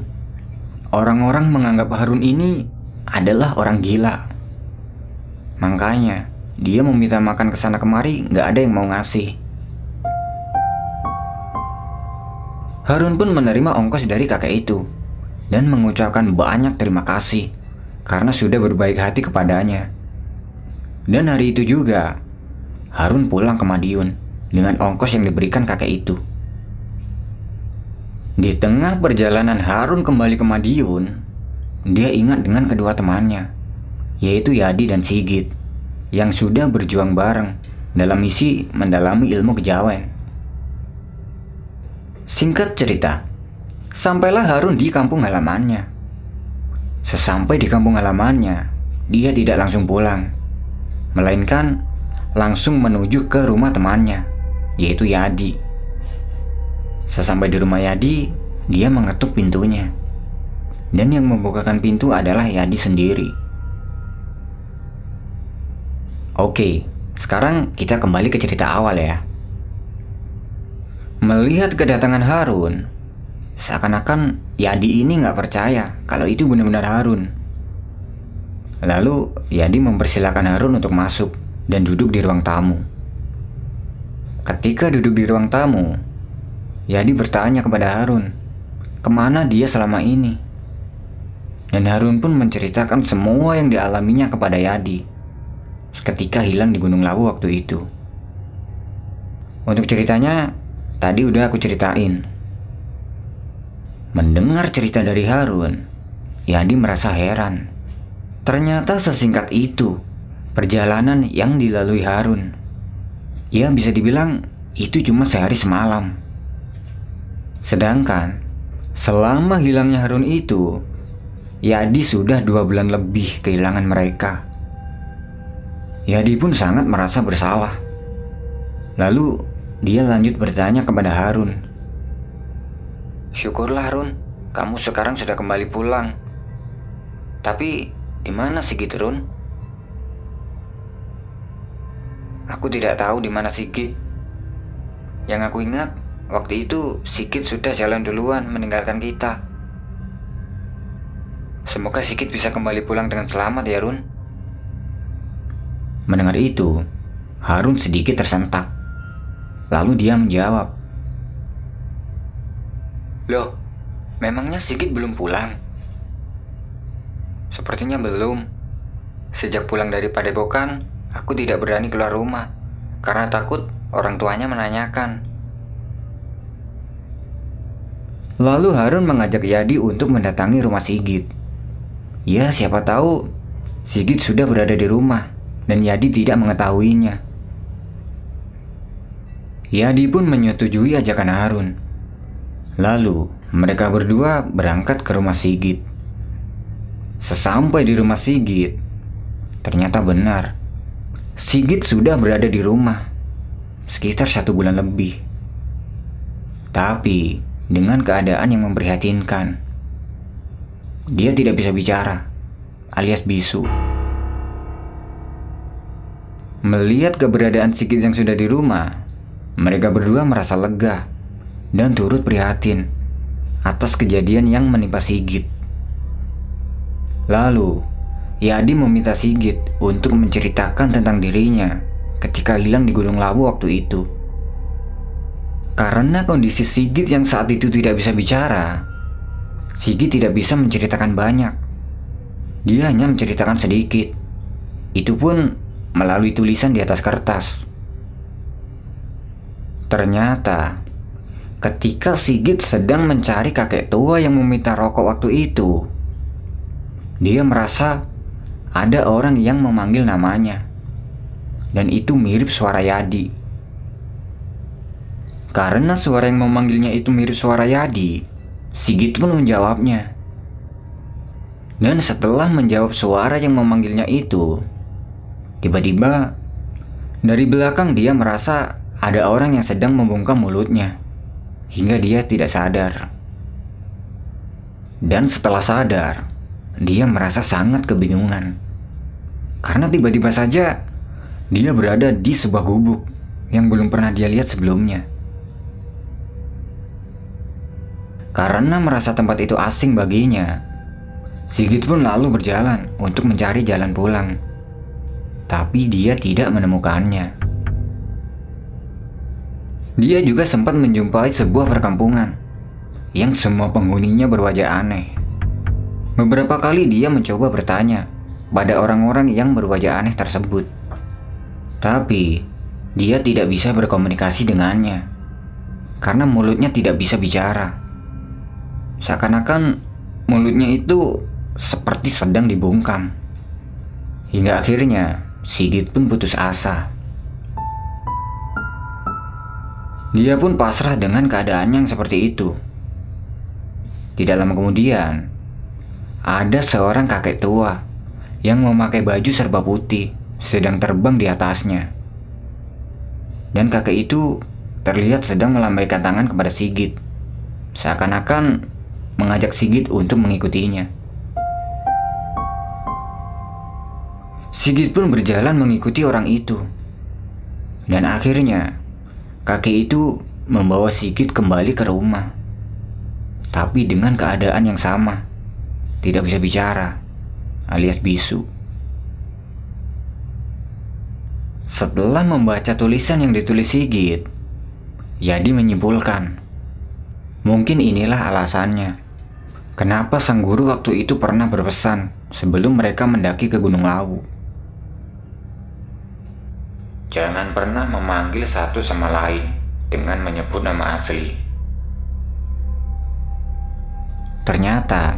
orang-orang menganggap Harun ini adalah orang gila. Makanya, dia meminta makan ke sana kemari, nggak ada yang mau ngasih. Harun pun menerima ongkos dari kakek itu dan mengucapkan banyak terima kasih karena sudah berbaik hati kepadanya. Dan hari itu juga, Harun pulang ke Madiun dengan ongkos yang diberikan kakek itu. Di tengah perjalanan Harun kembali ke Madiun, dia ingat dengan kedua temannya yaitu Yadi dan Sigit, yang sudah berjuang bareng dalam misi mendalami ilmu kejawen. Singkat cerita, sampailah Harun di kampung halamannya. Sesampai di kampung halamannya, dia tidak langsung pulang, melainkan langsung menuju ke rumah temannya, yaitu Yadi. Sesampai di rumah Yadi, dia mengetuk pintunya. Dan yang membukakan pintu adalah Yadi sendiri. Oke, sekarang kita kembali ke cerita awal ya. Melihat kedatangan Harun, seakan-akan Yadi ini nggak percaya kalau itu benar-benar Harun. Lalu Yadi mempersilahkan Harun untuk masuk dan duduk di ruang tamu. Ketika duduk di ruang tamu, Yadi bertanya kepada Harun, ke mana dia selama ini? Dan Harun pun menceritakan semua yang dialaminya kepada Yadi ketika hilang di Gunung Lawu waktu itu. Untuk ceritanya, tadi udah aku ceritain. Mendengar cerita dari Harun, Yadi merasa heran. Ternyata sesingkat itu perjalanan yang dilalui Harun. Ya bisa dibilang itu cuma sehari semalam. Sedangkan selama hilangnya Harun itu, Yadi sudah dua bulan lebih kehilangan mereka. Yadi pun sangat merasa bersalah. Lalu dia lanjut bertanya kepada Harun. Syukurlah Harun, kamu sekarang sudah kembali pulang. Tapi di mana Sigit Run? Aku tidak tahu di mana Sigit. Yang aku ingat, Waktu itu Sikit sudah jalan duluan meninggalkan kita. Semoga Sikit bisa kembali pulang dengan selamat ya Run. Mendengar itu, Harun sedikit tersentak. Lalu dia menjawab. Loh, memangnya Sigit belum pulang? Sepertinya belum. Sejak pulang dari Padepokan, aku tidak berani keluar rumah karena takut orang tuanya menanyakan Lalu Harun mengajak Yadi untuk mendatangi rumah Sigit. Ya, siapa tahu Sigit sudah berada di rumah dan Yadi tidak mengetahuinya. Yadi pun menyetujui ajakan Harun. Lalu, mereka berdua berangkat ke rumah Sigit. Sesampai di rumah Sigit, ternyata benar. Sigit sudah berada di rumah sekitar satu bulan lebih. Tapi, dengan keadaan yang memprihatinkan. Dia tidak bisa bicara, alias bisu. Melihat keberadaan Sigit yang sudah di rumah, mereka berdua merasa lega dan turut prihatin atas kejadian yang menimpa Sigit. Lalu, Yadi meminta Sigit untuk menceritakan tentang dirinya ketika hilang di Gunung Lawu waktu itu. Karena kondisi Sigit yang saat itu tidak bisa bicara, Sigit tidak bisa menceritakan banyak. Dia hanya menceritakan sedikit. Itu pun melalui tulisan di atas kertas. Ternyata, ketika Sigit sedang mencari kakek tua yang meminta rokok waktu itu, dia merasa ada orang yang memanggil namanya. Dan itu mirip suara Yadi. Karena suara yang memanggilnya itu mirip suara Yadi, Sigit pun menjawabnya. Dan setelah menjawab suara yang memanggilnya itu, tiba-tiba dari belakang dia merasa ada orang yang sedang membungkam mulutnya hingga dia tidak sadar. Dan setelah sadar, dia merasa sangat kebingungan. Karena tiba-tiba saja dia berada di sebuah gubuk yang belum pernah dia lihat sebelumnya. Karena merasa tempat itu asing baginya, Sigit pun lalu berjalan untuk mencari jalan pulang. Tapi dia tidak menemukannya. Dia juga sempat menjumpai sebuah perkampungan yang semua penghuninya berwajah aneh. Beberapa kali dia mencoba bertanya pada orang-orang yang berwajah aneh tersebut. Tapi dia tidak bisa berkomunikasi dengannya karena mulutnya tidak bisa bicara. Seakan-akan mulutnya itu seperti sedang dibungkam. Hingga akhirnya Sigit pun putus asa. Dia pun pasrah dengan keadaan yang seperti itu. Tidak lama kemudian, ada seorang kakek tua yang memakai baju serba putih sedang terbang di atasnya. Dan kakek itu terlihat sedang melambaikan tangan kepada Sigit, seakan-akan mengajak Sigit untuk mengikutinya. Sigit pun berjalan mengikuti orang itu. Dan akhirnya, kakek itu membawa Sigit kembali ke rumah. Tapi dengan keadaan yang sama. Tidak bisa bicara, alias bisu. Setelah membaca tulisan yang ditulis Sigit, Yadi menyimpulkan, mungkin inilah alasannya. Kenapa sang guru waktu itu pernah berpesan sebelum mereka mendaki ke Gunung Lawu? Jangan pernah memanggil satu sama lain dengan menyebut nama asli. Ternyata,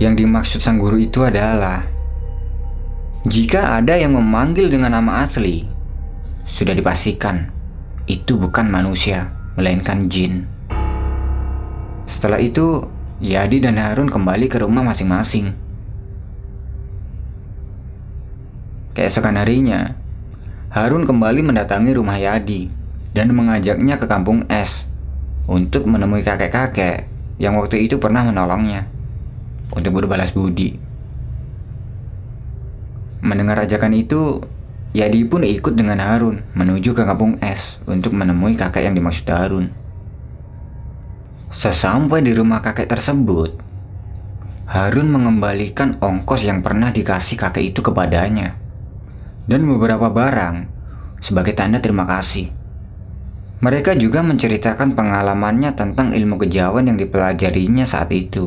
yang dimaksud sang guru itu adalah jika ada yang memanggil dengan nama asli, sudah dipastikan itu bukan manusia, melainkan jin. Setelah itu, Yadi dan Harun kembali ke rumah masing-masing. Keesokan harinya, Harun kembali mendatangi rumah Yadi dan mengajaknya ke kampung Es untuk menemui kakek-kakek yang waktu itu pernah menolongnya untuk berbalas budi. Mendengar ajakan itu, Yadi pun ikut dengan Harun menuju ke kampung Es untuk menemui kakek yang dimaksud Harun. Sesampai di rumah kakek tersebut, Harun mengembalikan ongkos yang pernah dikasih kakek itu kepadanya dan beberapa barang sebagai tanda terima kasih. Mereka juga menceritakan pengalamannya tentang ilmu kejawan yang dipelajarinya saat itu.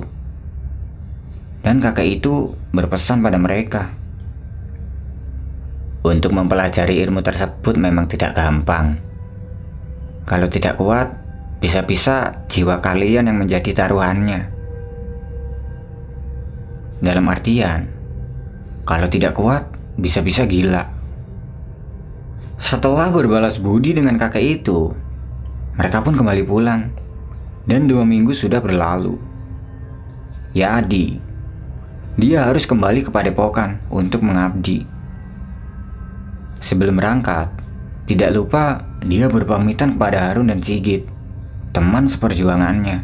Dan kakek itu berpesan pada mereka. Untuk mempelajari ilmu tersebut memang tidak gampang. Kalau tidak kuat, bisa-bisa jiwa kalian yang menjadi taruhannya. Dalam artian, kalau tidak kuat, bisa-bisa gila. Setelah berbalas budi dengan kakek itu, mereka pun kembali pulang. Dan dua minggu sudah berlalu. Ya Adi, dia harus kembali ke padepokan untuk mengabdi. Sebelum berangkat, tidak lupa dia berpamitan kepada Harun dan Sigit, teman seperjuangannya.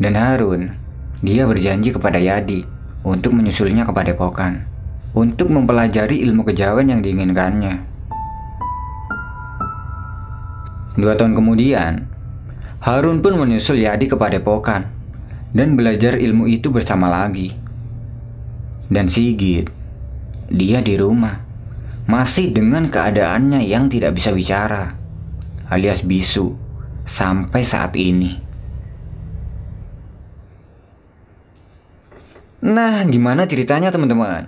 Dan Harun, dia berjanji kepada Yadi untuk menyusulnya ke padepokan untuk mempelajari ilmu kejawen yang diinginkannya. Dua tahun kemudian, Harun pun menyusul Yadi ke padepokan dan belajar ilmu itu bersama lagi. Dan Sigit, dia di rumah, masih dengan keadaannya yang tidak bisa bicara, alias bisu, sampai saat ini. Nah, gimana ceritanya teman-teman?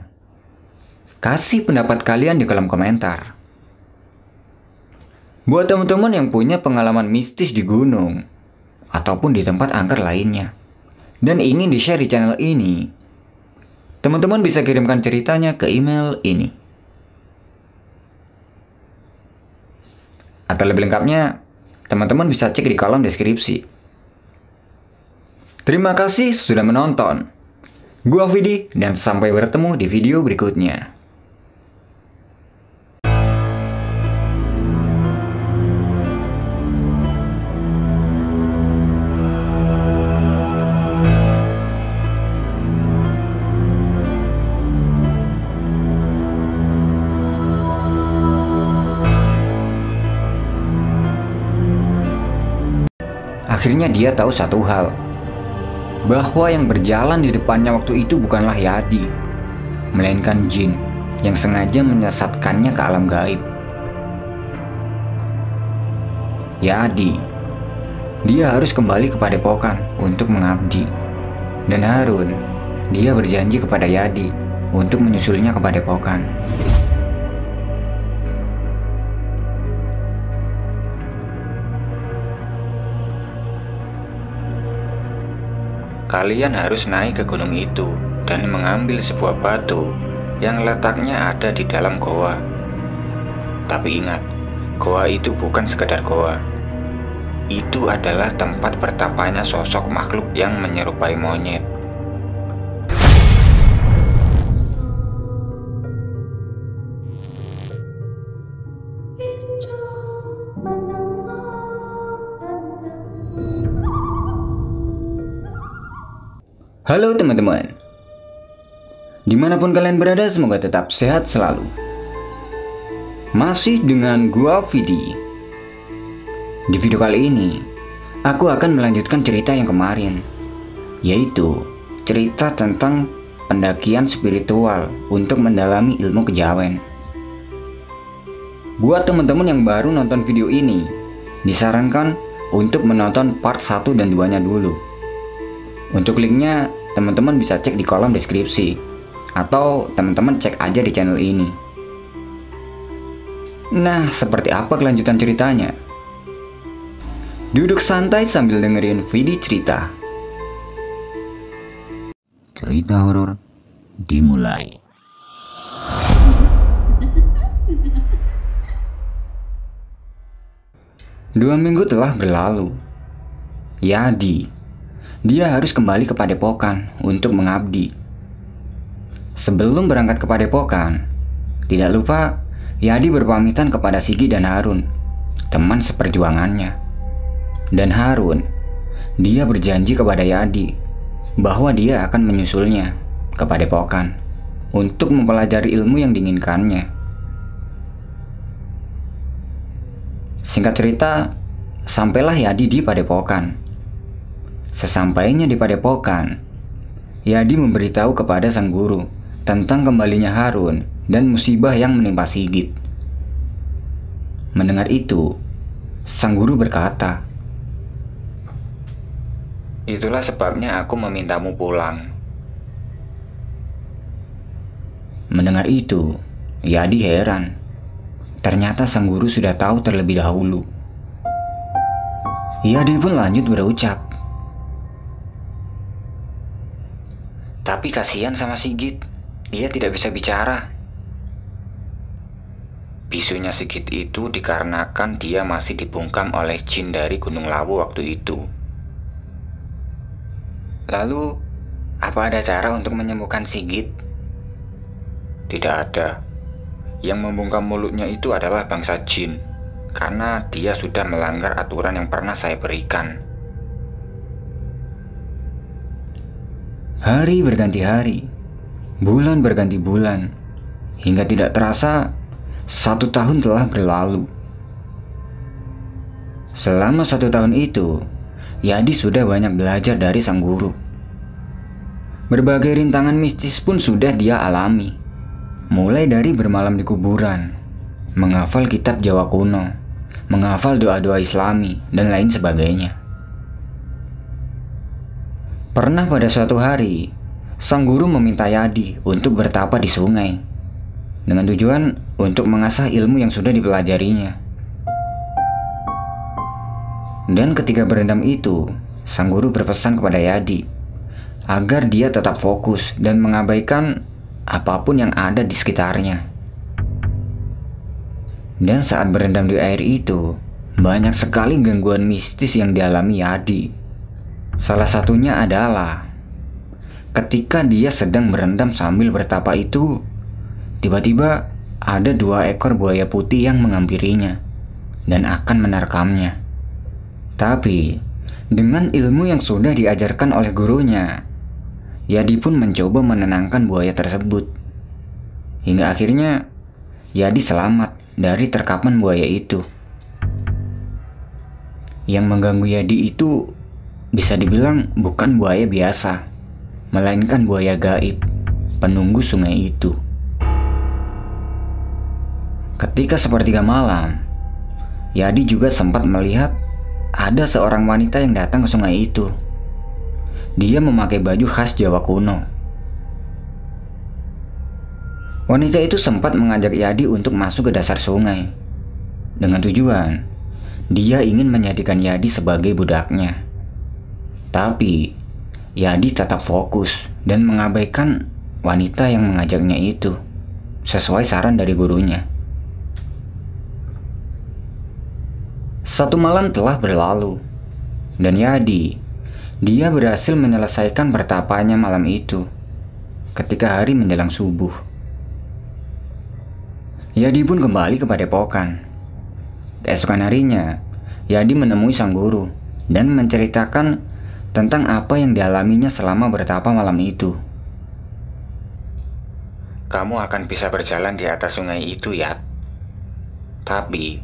Kasih pendapat kalian di kolom komentar. Buat teman-teman yang punya pengalaman mistis di gunung ataupun di tempat angker lainnya dan ingin di-share di channel ini, teman-teman bisa kirimkan ceritanya ke email ini. Atau lebih lengkapnya, teman-teman bisa cek di kolom deskripsi. Terima kasih sudah menonton. Gua Vidi dan sampai bertemu di video berikutnya. Akhirnya dia tahu satu hal, bahwa yang berjalan di depannya waktu itu bukanlah Yadi, melainkan jin yang sengaja menyesatkannya ke alam gaib. Yadi, dia harus kembali kepada Pokan untuk mengabdi. Dan Harun, dia berjanji kepada Yadi untuk menyusulnya kepada Pokan. Kalian harus naik ke gunung itu dan mengambil sebuah batu yang letaknya ada di dalam goa. Tapi ingat, goa itu bukan sekedar goa. Itu adalah tempat bertapanya sosok makhluk yang menyerupai monyet. Teman-teman. Di mana pun kalian berada semoga tetap sehat selalu. Masih dengan gua Vidi. Di video kali ini Aku akan melanjutkan cerita yang kemarin Yaitu cerita tentang pendakian spiritual untuk mendalami ilmu kejawen. Buat teman-teman yang baru nonton video ini Disarankan untuk menonton part 1 dan 2 nya dulu. Untuk linknya, teman-teman bisa cek di kolom deskripsi, atau teman-teman cek aja di channel ini. Nah, seperti apa kelanjutan ceritanya? Duduk santai sambil dengerin video cerita. Cerita horor dimulai. Dua minggu telah berlalu. Yadi, dia harus kembali ke padepokan untuk mengabdi. Sebelum berangkat ke padepokan, tidak lupa Yadi berpamitan kepada Sigi dan Harun, teman seperjuangannya. Dan Harun, dia berjanji kepada Yadi bahwa dia akan menyusulnya ke padepokan untuk mempelajari ilmu yang diinginkannya. Singkat cerita, sampailah Yadi di padepokan. Sesampainya di padepokan, Yadi memberitahu kepada sang guru tentang kembalinya Harun dan musibah yang menimpa Sigit. Mendengar itu, sang guru berkata, Itulah sebabnya aku memintamu pulang. Mendengar itu, Yadi heran. Ternyata sang guru sudah tahu terlebih dahulu. Yadi pun lanjut berucap, Tapi kasihan sama Sigit. Dia tidak bisa bicara. Bisunya Sigit itu dikarenakan dia masih dibungkam oleh jin dari Gunung Lawu waktu itu. Lalu, apa ada cara untuk menyembuhkan Sigit? Tidak ada. Yang membungkam mulutnya itu adalah bangsa jin, karena dia sudah melanggar aturan yang pernah saya berikan. Hari berganti hari, bulan berganti bulan, hingga tidak terasa satu tahun telah berlalu. Selama satu tahun itu, Yadi sudah banyak belajar dari sang guru. Berbagai rintangan mistis pun sudah dia alami, mulai dari bermalam di kuburan, menghafal kitab Jawa kuno, menghafal doa-doa Islami, dan lain sebagainya. Pernah pada suatu hari, sang guru meminta Yadi untuk bertapa di sungai dengan tujuan untuk mengasah ilmu yang sudah dipelajarinya. Dan ketika berendam itu, sang guru berpesan kepada Yadi agar dia tetap fokus dan mengabaikan apa pun yang ada di sekitarnya. Dan saat berendam di air itu, banyak sekali gangguan mistis yang dialami Yadi. Salah satunya adalah ketika dia sedang berendam sambil bertapa itu, tiba-tiba ada dua ekor buaya putih yang menghampirinya dan akan menerkamnya. Tapi, dengan ilmu yang sudah diajarkan oleh gurunya, Yadi pun mencoba menenangkan buaya tersebut. Hingga akhirnya, Yadi selamat dari terkapan buaya itu. Yang mengganggu Yadi itu bisa dibilang bukan buaya biasa, melainkan buaya gaib, penunggu sungai itu. Ketika sepertiga malam, Yadi juga sempat melihat ada seorang wanita yang datang ke sungai itu. Dia memakai baju khas Jawa kuno. Wanita itu sempat mengajak Yadi untuk masuk ke dasar sungai. Dengan tujuan, dia ingin menjadikan Yadi sebagai budaknya. Tapi, Yadi tetap fokus dan mengabaikan wanita yang mengajaknya itu. sesuai saran dari gurunya. Satu malam telah berlalu, dan Yadi, dia berhasil menyelesaikan pertapanya malam itu ketika hari menjelang subuh. Yadi pun kembali ke padepokan. Keesokan harinya, Yadi menemui sang guru dan menceritakan tentang apa yang dialaminya selama bertapa malam itu. Kamu akan bisa berjalan di atas sungai itu, ya. Tapi,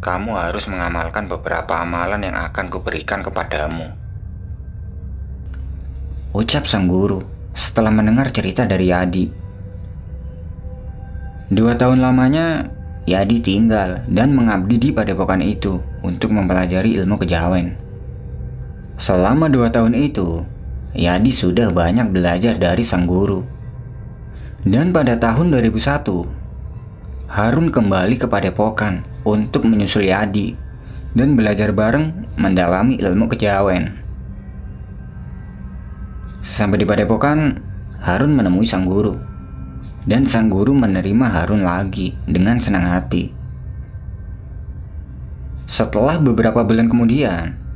kamu harus mengamalkan beberapa amalan yang akan kuberikan kepadamu. Ucap sang guru setelah mendengar cerita dari Yadi. Dua tahun lamanya, Yadi tinggal dan mengabdi di padepokan itu untuk mempelajari ilmu kejawen. Selama dua tahun itu, Yadi sudah banyak belajar dari sang guru. Dan pada tahun 2001, Harun kembali ke padepokan untuk menyusul Yadi dan belajar bareng mendalami ilmu kejawen. Sampai di padepokan, Harun menemui sang guru dan sang guru menerima Harun lagi dengan senang hati. Setelah beberapa bulan kemudian,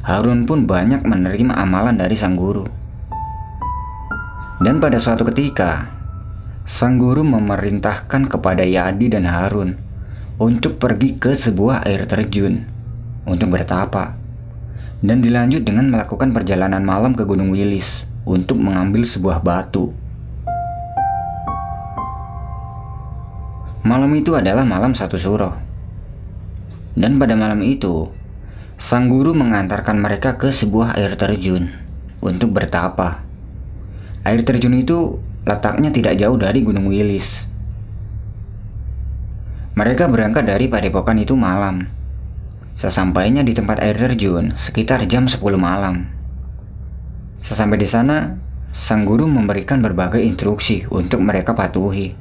Harun pun banyak menerima amalan dari sang guru. Dan pada suatu ketika, sang guru memerintahkan kepada Yadi dan Harun untuk pergi ke sebuah air terjun untuk bertapa dan dilanjut dengan melakukan perjalanan malam ke Gunung Wilis untuk mengambil sebuah batu Malam itu adalah malam satu suro. Dan pada malam itu, sang guru mengantarkan mereka ke sebuah air terjun untuk bertapa. Air terjun itu letaknya tidak jauh dari Gunung Wilis. Mereka berangkat dari padepokan itu malam. Sesampainya di tempat air terjun sekitar jam 10 malam. Sesampai di sana, sang guru memberikan berbagai instruksi untuk mereka patuhi.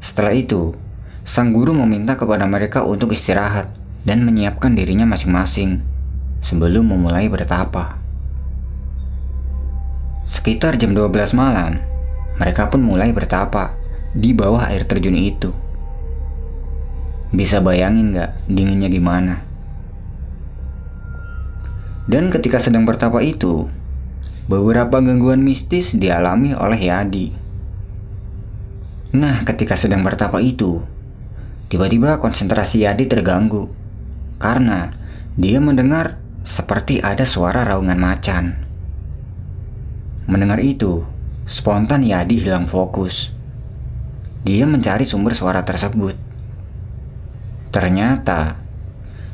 Setelah itu, sang guru meminta kepada mereka untuk istirahat dan menyiapkan dirinya masing-masing sebelum memulai bertapa. Sekitar jam 12 malam, mereka pun mulai bertapa di bawah air terjun itu. Bisa bayangin gak dinginnya gimana? Dan ketika sedang bertapa itu, beberapa gangguan mistis dialami oleh Yadi. Nah, ketika sedang bertapa itu, tiba-tiba konsentrasi Yadi terganggu karena dia mendengar seperti ada suara raungan macan. Mendengar itu, spontan Yadi hilang fokus. Dia mencari sumber suara tersebut. Ternyata,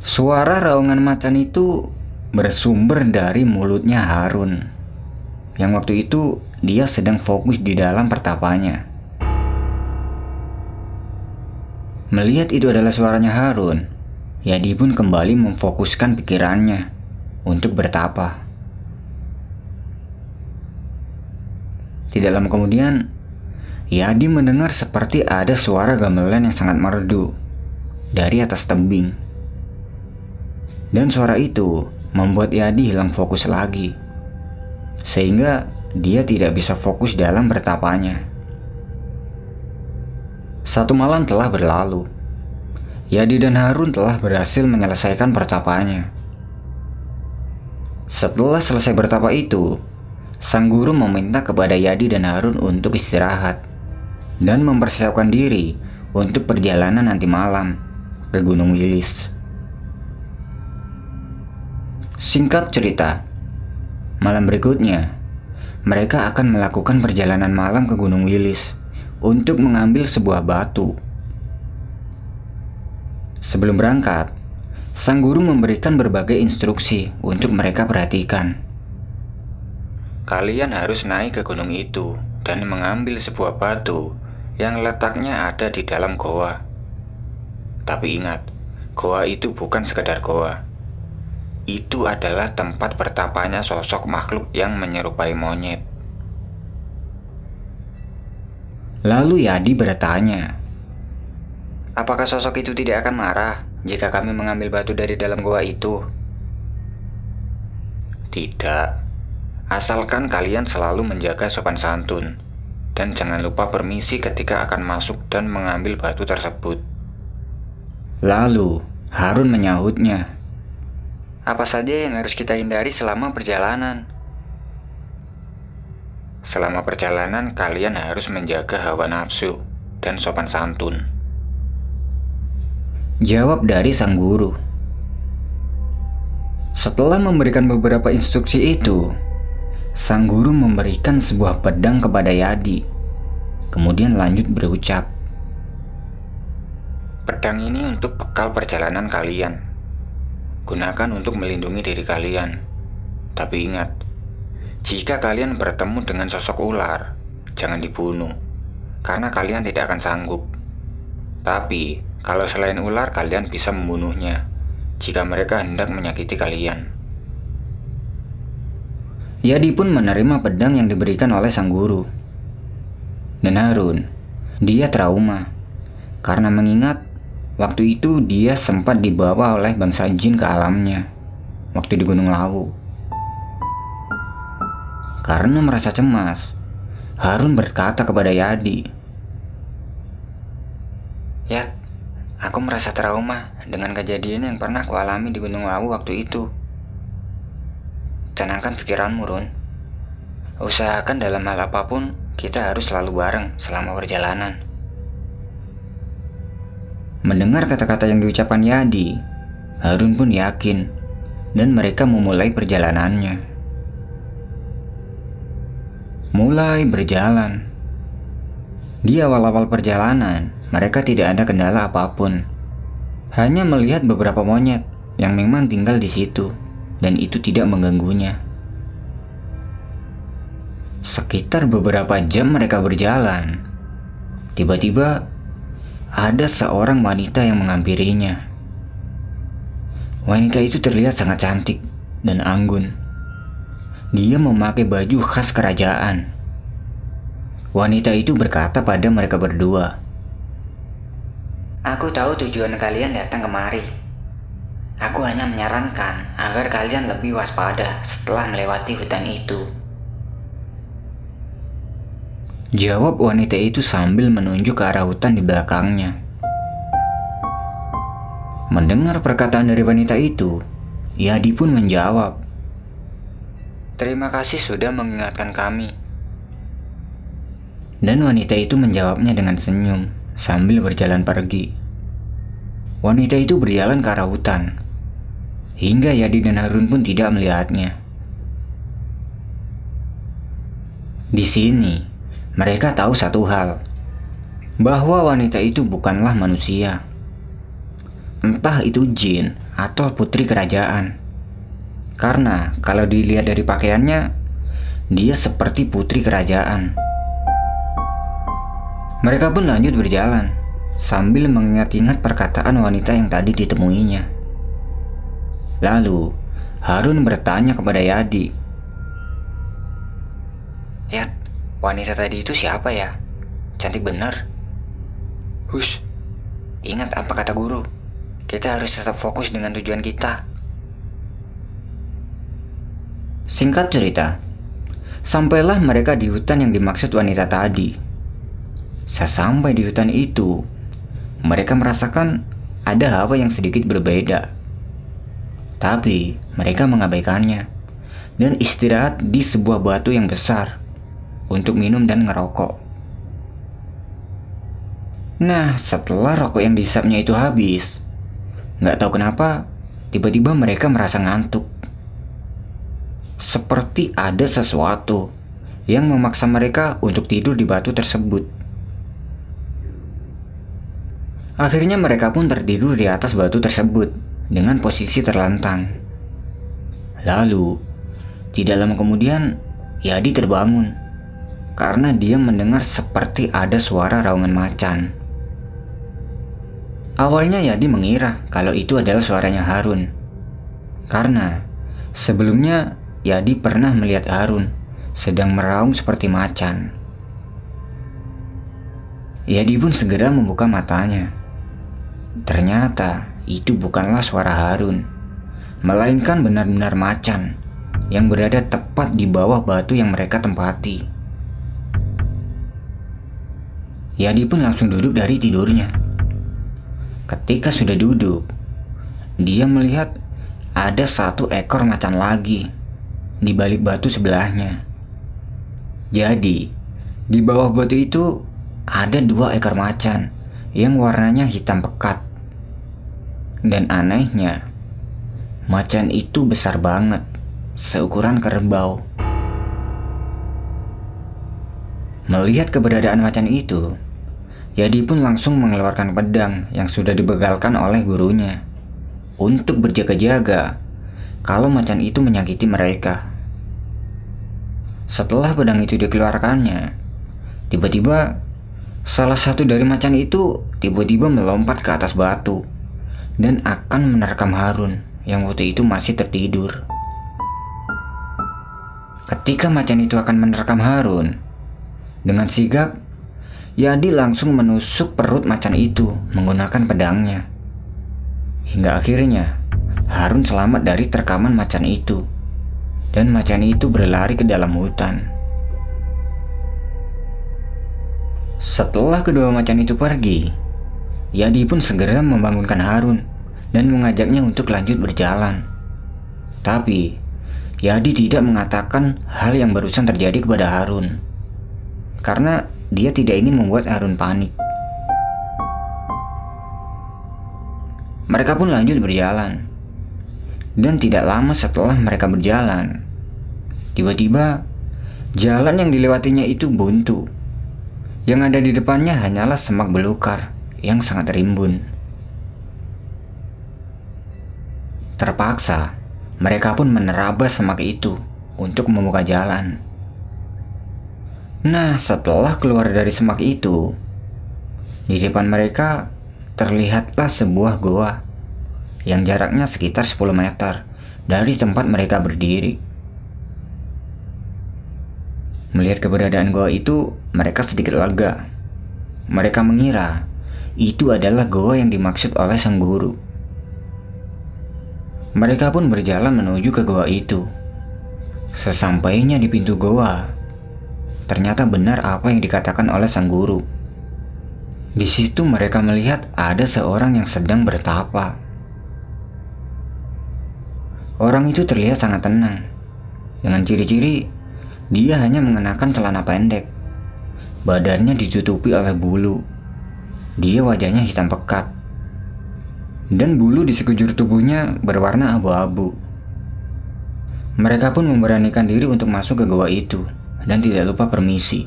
suara raungan macan itu bersumber dari mulutnya Harun. Yang waktu itu dia sedang fokus di dalam pertapanya. Melihat itu adalah suaranya Harun, Yadi pun kembali memfokuskan pikirannya untuk bertapa. Tidak lama kemudian, Yadi mendengar seperti ada suara gamelan yang sangat merdu dari atas tebing. Dan suara itu membuat Yadi hilang fokus lagi, sehingga dia tidak bisa fokus dalam bertapanya. Satu malam telah berlalu. Yadi dan Harun telah berhasil menyelesaikan pertapanya. Setelah selesai bertapa itu, sang guru meminta kepada Yadi dan Harun untuk istirahat dan mempersiapkan diri untuk perjalanan nanti malam ke Gunung Wilis. Singkat cerita, malam berikutnya mereka akan melakukan perjalanan malam ke Gunung Wilis untuk mengambil sebuah batu. Sebelum berangkat, sang guru memberikan berbagai instruksi untuk mereka perhatikan. Kalian harus naik ke gunung itu dan mengambil sebuah batu yang letaknya ada di dalam goa. Tapi ingat, goa itu bukan sekedar goa. Itu adalah tempat bertapanya sosok makhluk yang menyerupai monyet. Lalu Yadi bertanya, Apakah sosok itu tidak akan marah jika kami mengambil batu dari dalam goa itu? Tidak, asalkan kalian selalu menjaga sopan santun dan jangan lupa permisi ketika akan masuk dan mengambil batu tersebut. Lalu, Harun menyahutnya. Apa saja yang harus kita hindari selama perjalanan? Selama perjalanan, kalian harus menjaga hawa nafsu dan sopan santun. Jawab dari sang guru. Setelah memberikan beberapa instruksi itu, sang guru memberikan sebuah pedang kepada Yadi. Kemudian lanjut berucap, Pedang ini untuk bekal perjalanan kalian. Gunakan untuk melindungi diri kalian. Tapi ingat, jika kalian bertemu dengan sosok ular, jangan dibunuh, karena kalian tidak akan sanggup. Tapi, kalau selain ular, kalian bisa membunuhnya jika mereka hendak menyakiti kalian. Yadi pun menerima pedang yang diberikan oleh sang guru. Dan Harun, dia trauma karena mengingat waktu itu dia sempat dibawa oleh bangsa jin ke alamnya waktu di Gunung Lawu. Karena merasa cemas, Harun berkata kepada Yadi, Ya, aku merasa trauma dengan kejadian yang pernah kualami di Gunung Lawu waktu itu. Tenangkan pikiranmu, Run. Usahakan dalam hal apa pun, kita harus selalu bareng selama perjalanan. Mendengar kata-kata yang diucapkan Yadi, Harun pun yakin dan mereka memulai perjalanannya. Mulai berjalan. Di awal-awal perjalanan, mereka tidak ada kendala apa pun. Hanya melihat beberapa monyet yang memang tinggal di situ dan itu tidak mengganggunya. Sekitar beberapa jam mereka berjalan. Tiba-tiba ada seorang wanita yang menghampirinya. Wanita itu terlihat sangat cantik dan anggun. Dia memakai baju khas kerajaan. Wanita itu berkata pada mereka berdua, Aku tahu tujuan kalian datang kemari. Aku hanya menyarankan agar kalian lebih waspada setelah melewati hutan itu. Jawab wanita itu sambil menunjuk ke arah hutan di belakangnya. Mendengar perkataan dari wanita itu, Yadi pun menjawab, Terima kasih sudah mengingatkan kami. dan wanita itu menjawabnya dengan senyum sambil berjalan pergi. Wanita itu berjalan ke arah hutan, hingga Yadi dan Harun pun tidak melihatnya. Di sini, mereka tahu satu hal, bahwa wanita itu bukanlah manusia. Entah itu jin atau putri kerajaan. Karena kalau dilihat dari pakaiannya, dia seperti putri kerajaan. Mereka pun lanjut berjalan, sambil mengingat-ingat perkataan wanita yang tadi ditemuinya. Lalu, Harun bertanya kepada Yadi, Yat, wanita tadi itu siapa ya? Cantik benar. Hush, ingat apa kata guru. Kita harus tetap fokus dengan tujuan kita. Singkat cerita, sampailah mereka di hutan yang dimaksud wanita tadi. Sesampai di hutan itu, mereka merasakan ada hawa yang sedikit berbeda. Tapi mereka mengabaikannya dan istirahat di sebuah batu yang besar untuk minum dan ngerokok. Nah, setelah rokok yang dihisapnya itu habis, nggak tahu kenapa, tiba-tiba mereka merasa ngantuk seperti ada sesuatu yang memaksa mereka untuk tidur di batu tersebut. Akhirnya mereka pun tertidur di atas batu tersebut dengan posisi terlentang. Lalu, tidak lama kemudian, Yadi terbangun karena dia mendengar seperti ada suara raungan macan. Awalnya Yadi mengira kalau itu adalah suaranya Harun. Karena sebelumnya Yadi pernah melihat Harun sedang meraung seperti macan. Yadi pun segera membuka matanya. Ternyata itu bukanlah suara Harun, melainkan benar-benar macan yang berada tepat di bawah batu yang mereka tempati. Yadi pun langsung duduk dari tidurnya. Ketika sudah duduk, dia melihat ada satu ekor macan lagi di balik batu sebelahnya. Jadi, di bawah batu itu ada dua ekor macan yang warnanya hitam pekat. Dan anehnya, macan itu besar banget, seukuran kerbau. Melihat keberadaan macan itu, Yadi pun langsung mengeluarkan pedang yang sudah dibegalkan oleh gurunya untuk berjaga-jaga kalau macan itu menyakiti mereka. Setelah pedang itu dikeluarkannya, tiba-tiba salah satu dari macan itu tiba-tiba melompat ke atas batu dan akan menerkam Harun yang waktu itu masih tertidur. Ketika macan itu akan menerkam Harun, dengan sigap Yadi langsung menusuk perut macan itu menggunakan pedangnya. Hingga akhirnya Harun selamat dari terkaman macan itu. Dan macan itu berlari ke dalam hutan. Setelah kedua macan itu pergi, Yadi pun segera membangunkan Harun dan mengajaknya untuk lanjut berjalan. Tapi, Yadi tidak mengatakan hal yang barusan terjadi kepada Harun. Karena dia tidak ingin membuat Harun panik. Mereka pun lanjut berjalan. Dan tidak lama setelah mereka berjalan, tiba-tiba jalan yang dilewatinya itu buntu. Yang ada di depannya hanyalah semak belukar yang sangat rimbun. Terpaksa, mereka pun menerabas semak itu untuk membuka jalan. Nah, setelah keluar dari semak itu, di depan mereka terlihatlah sebuah goa yang jaraknya sekitar 10 meter dari tempat mereka berdiri. Melihat keberadaan goa itu, mereka sedikit lega. Mereka mengira itu adalah goa yang dimaksud oleh sang guru. Mereka pun berjalan menuju ke goa itu. Sesampainya di pintu goa, Ternyata benar apa yang dikatakan oleh sang guru. Di situ mereka melihat ada seorang yang sedang bertapa. Orang itu terlihat sangat tenang. Dengan ciri-ciri, dia hanya mengenakan celana pendek. Badannya ditutupi oleh bulu. Dia wajahnya hitam pekat. Dan bulu di sekujur tubuhnya berwarna abu-abu. Mereka pun memberanikan diri untuk masuk ke gua itu dan tidak lupa permisi.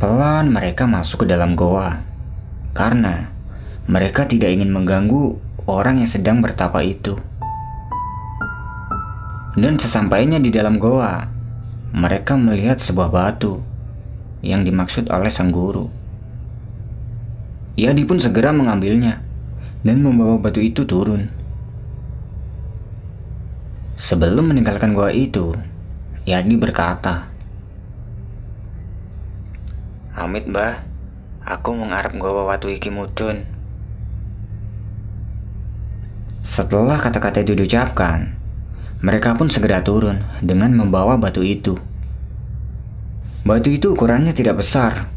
Pelan mereka masuk ke dalam goa karena mereka tidak ingin mengganggu orang yang sedang bertapa itu. Dan sesampainya di dalam goa, mereka melihat sebuah batu yang dimaksud oleh sang guru. Yadi pun segera mengambilnya dan membawa batu itu turun. Sebelum meninggalkan goa itu, Yadi berkata, Amit mbah, aku mengarap gawa watu iki mudun. Setelah kata-kata itu diucapkan, mereka pun segera turun dengan membawa batu itu. Batu itu ukurannya tidak besar,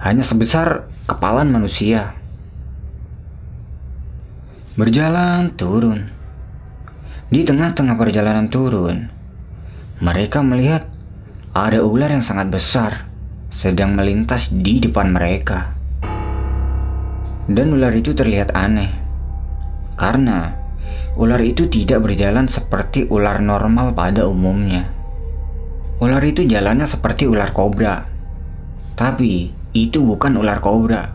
hanya sebesar kepalan manusia. Berjalan turun. Di tengah-tengah perjalanan turun, mereka melihat ada ular yang sangat besar sedang melintas di depan mereka. Dan ular itu terlihat aneh karena ular itu tidak berjalan seperti ular normal pada umumnya. Ular itu jalannya seperti ular kobra, tapi itu bukan ular kobra.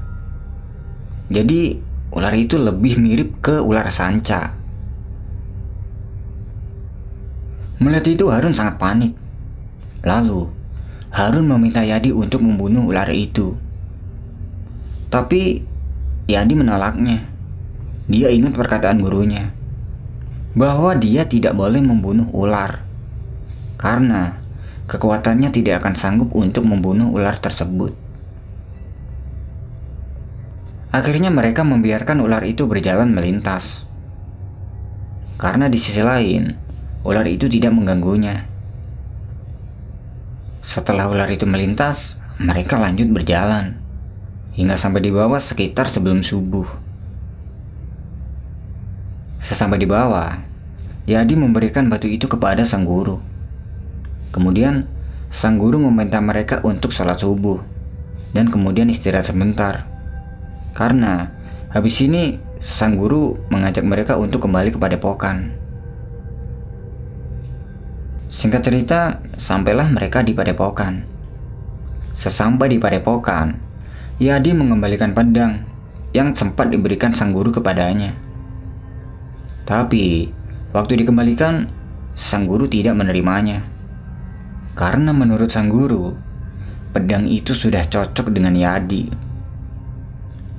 Jadi, ular itu lebih mirip ke ular sanca. Melihat itu Harun sangat panik. Lalu, Harun meminta Yadi untuk membunuh ular itu. Tapi, Yadi menolaknya. Dia ingat perkataan gurunya. Bahwa dia tidak boleh membunuh ular. Karena, kekuatannya tidak akan sanggup untuk membunuh ular tersebut. Akhirnya mereka membiarkan ular itu berjalan melintas. Karena di sisi lain, ular itu tidak mengganggunya. Setelah ular itu melintas, mereka lanjut berjalan hingga sampai di bawah sekitar sebelum subuh. Sesampai di bawah, Yadi memberikan batu itu kepada sang guru. Kemudian, sang guru meminta mereka untuk sholat subuh dan kemudian istirahat sebentar. Karena habis ini sang guru mengajak mereka untuk kembali ke padepokan. Singkat cerita, sampailah mereka di padepokan. Sesampai di padepokan, Yadi mengembalikan pedang yang sempat diberikan sang guru kepadanya. Tapi, waktu dikembalikan, sang guru tidak menerimanya. Karena menurut sang guru, pedang itu sudah cocok dengan Yadi.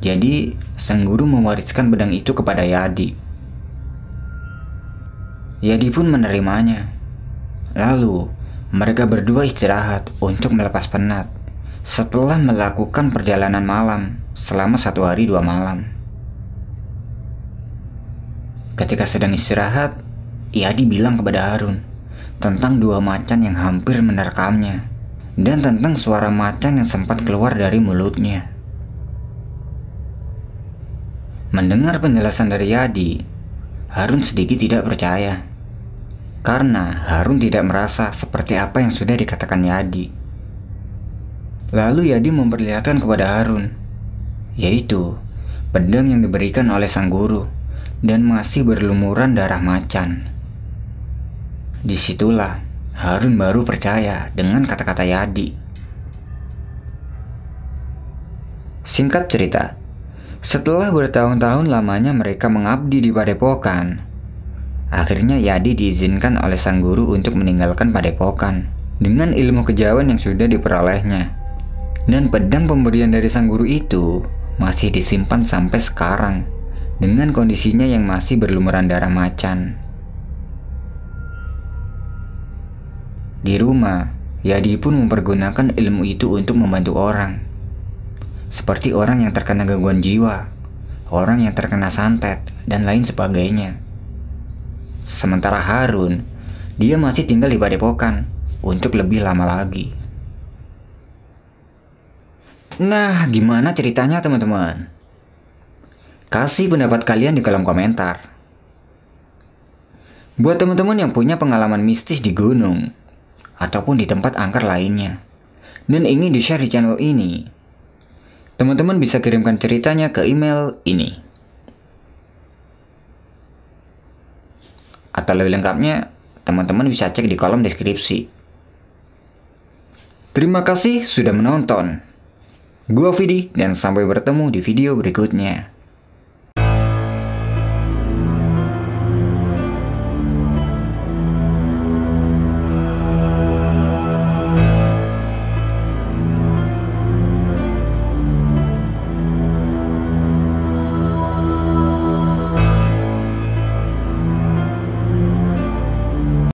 Jadi, sang guru mewariskan pedang itu kepada Yadi. Yadi pun menerimanya. Lalu, mereka berdua istirahat untuk melepas penat setelah melakukan perjalanan malam selama satu hari dua malam. Ketika sedang istirahat, Yadi bilang kepada Harun tentang dua macan yang hampir menerkamnya dan tentang suara macan yang sempat keluar dari mulutnya. Mendengar penjelasan dari Yadi, Harun sedikit tidak percaya. Karena Harun tidak merasa seperti apa yang sudah dikatakan Yadi. Lalu Yadi memperlihatkan kepada Harun, yaitu pedang yang diberikan oleh sang guru dan masih berlumuran darah macan. Di situlah Harun baru percaya dengan kata-kata Yadi. Singkat cerita, setelah bertahun-tahun lamanya mereka mengabdi di padepokan, akhirnya Yadi diizinkan oleh sang guru untuk meninggalkan padepokan dengan ilmu kejawen yang sudah diperolehnya. Dan pedang pemberian dari sang guru itu masih disimpan sampai sekarang dengan kondisinya yang masih berlumuran darah macan. Di rumah, Yadi pun mempergunakan ilmu itu untuk membantu orang seperti orang yang terkena gangguan jiwa, orang yang terkena santet, dan lain sebagainya. Sementara Harun, dia masih tinggal di Padepokan untuk lebih lama lagi. Nah, gimana ceritanya teman-teman? Kasih pendapat kalian di kolom komentar. Buat teman-teman yang punya pengalaman mistis di gunung, ataupun di tempat angker lainnya, dan ingin di-share di channel ini, Teman-teman bisa kirimkan ceritanya ke email ini. Atau lebih lengkapnya, teman-teman bisa cek di kolom deskripsi. Terima kasih sudah menonton. Gua Vidi dan sampai bertemu di video berikutnya.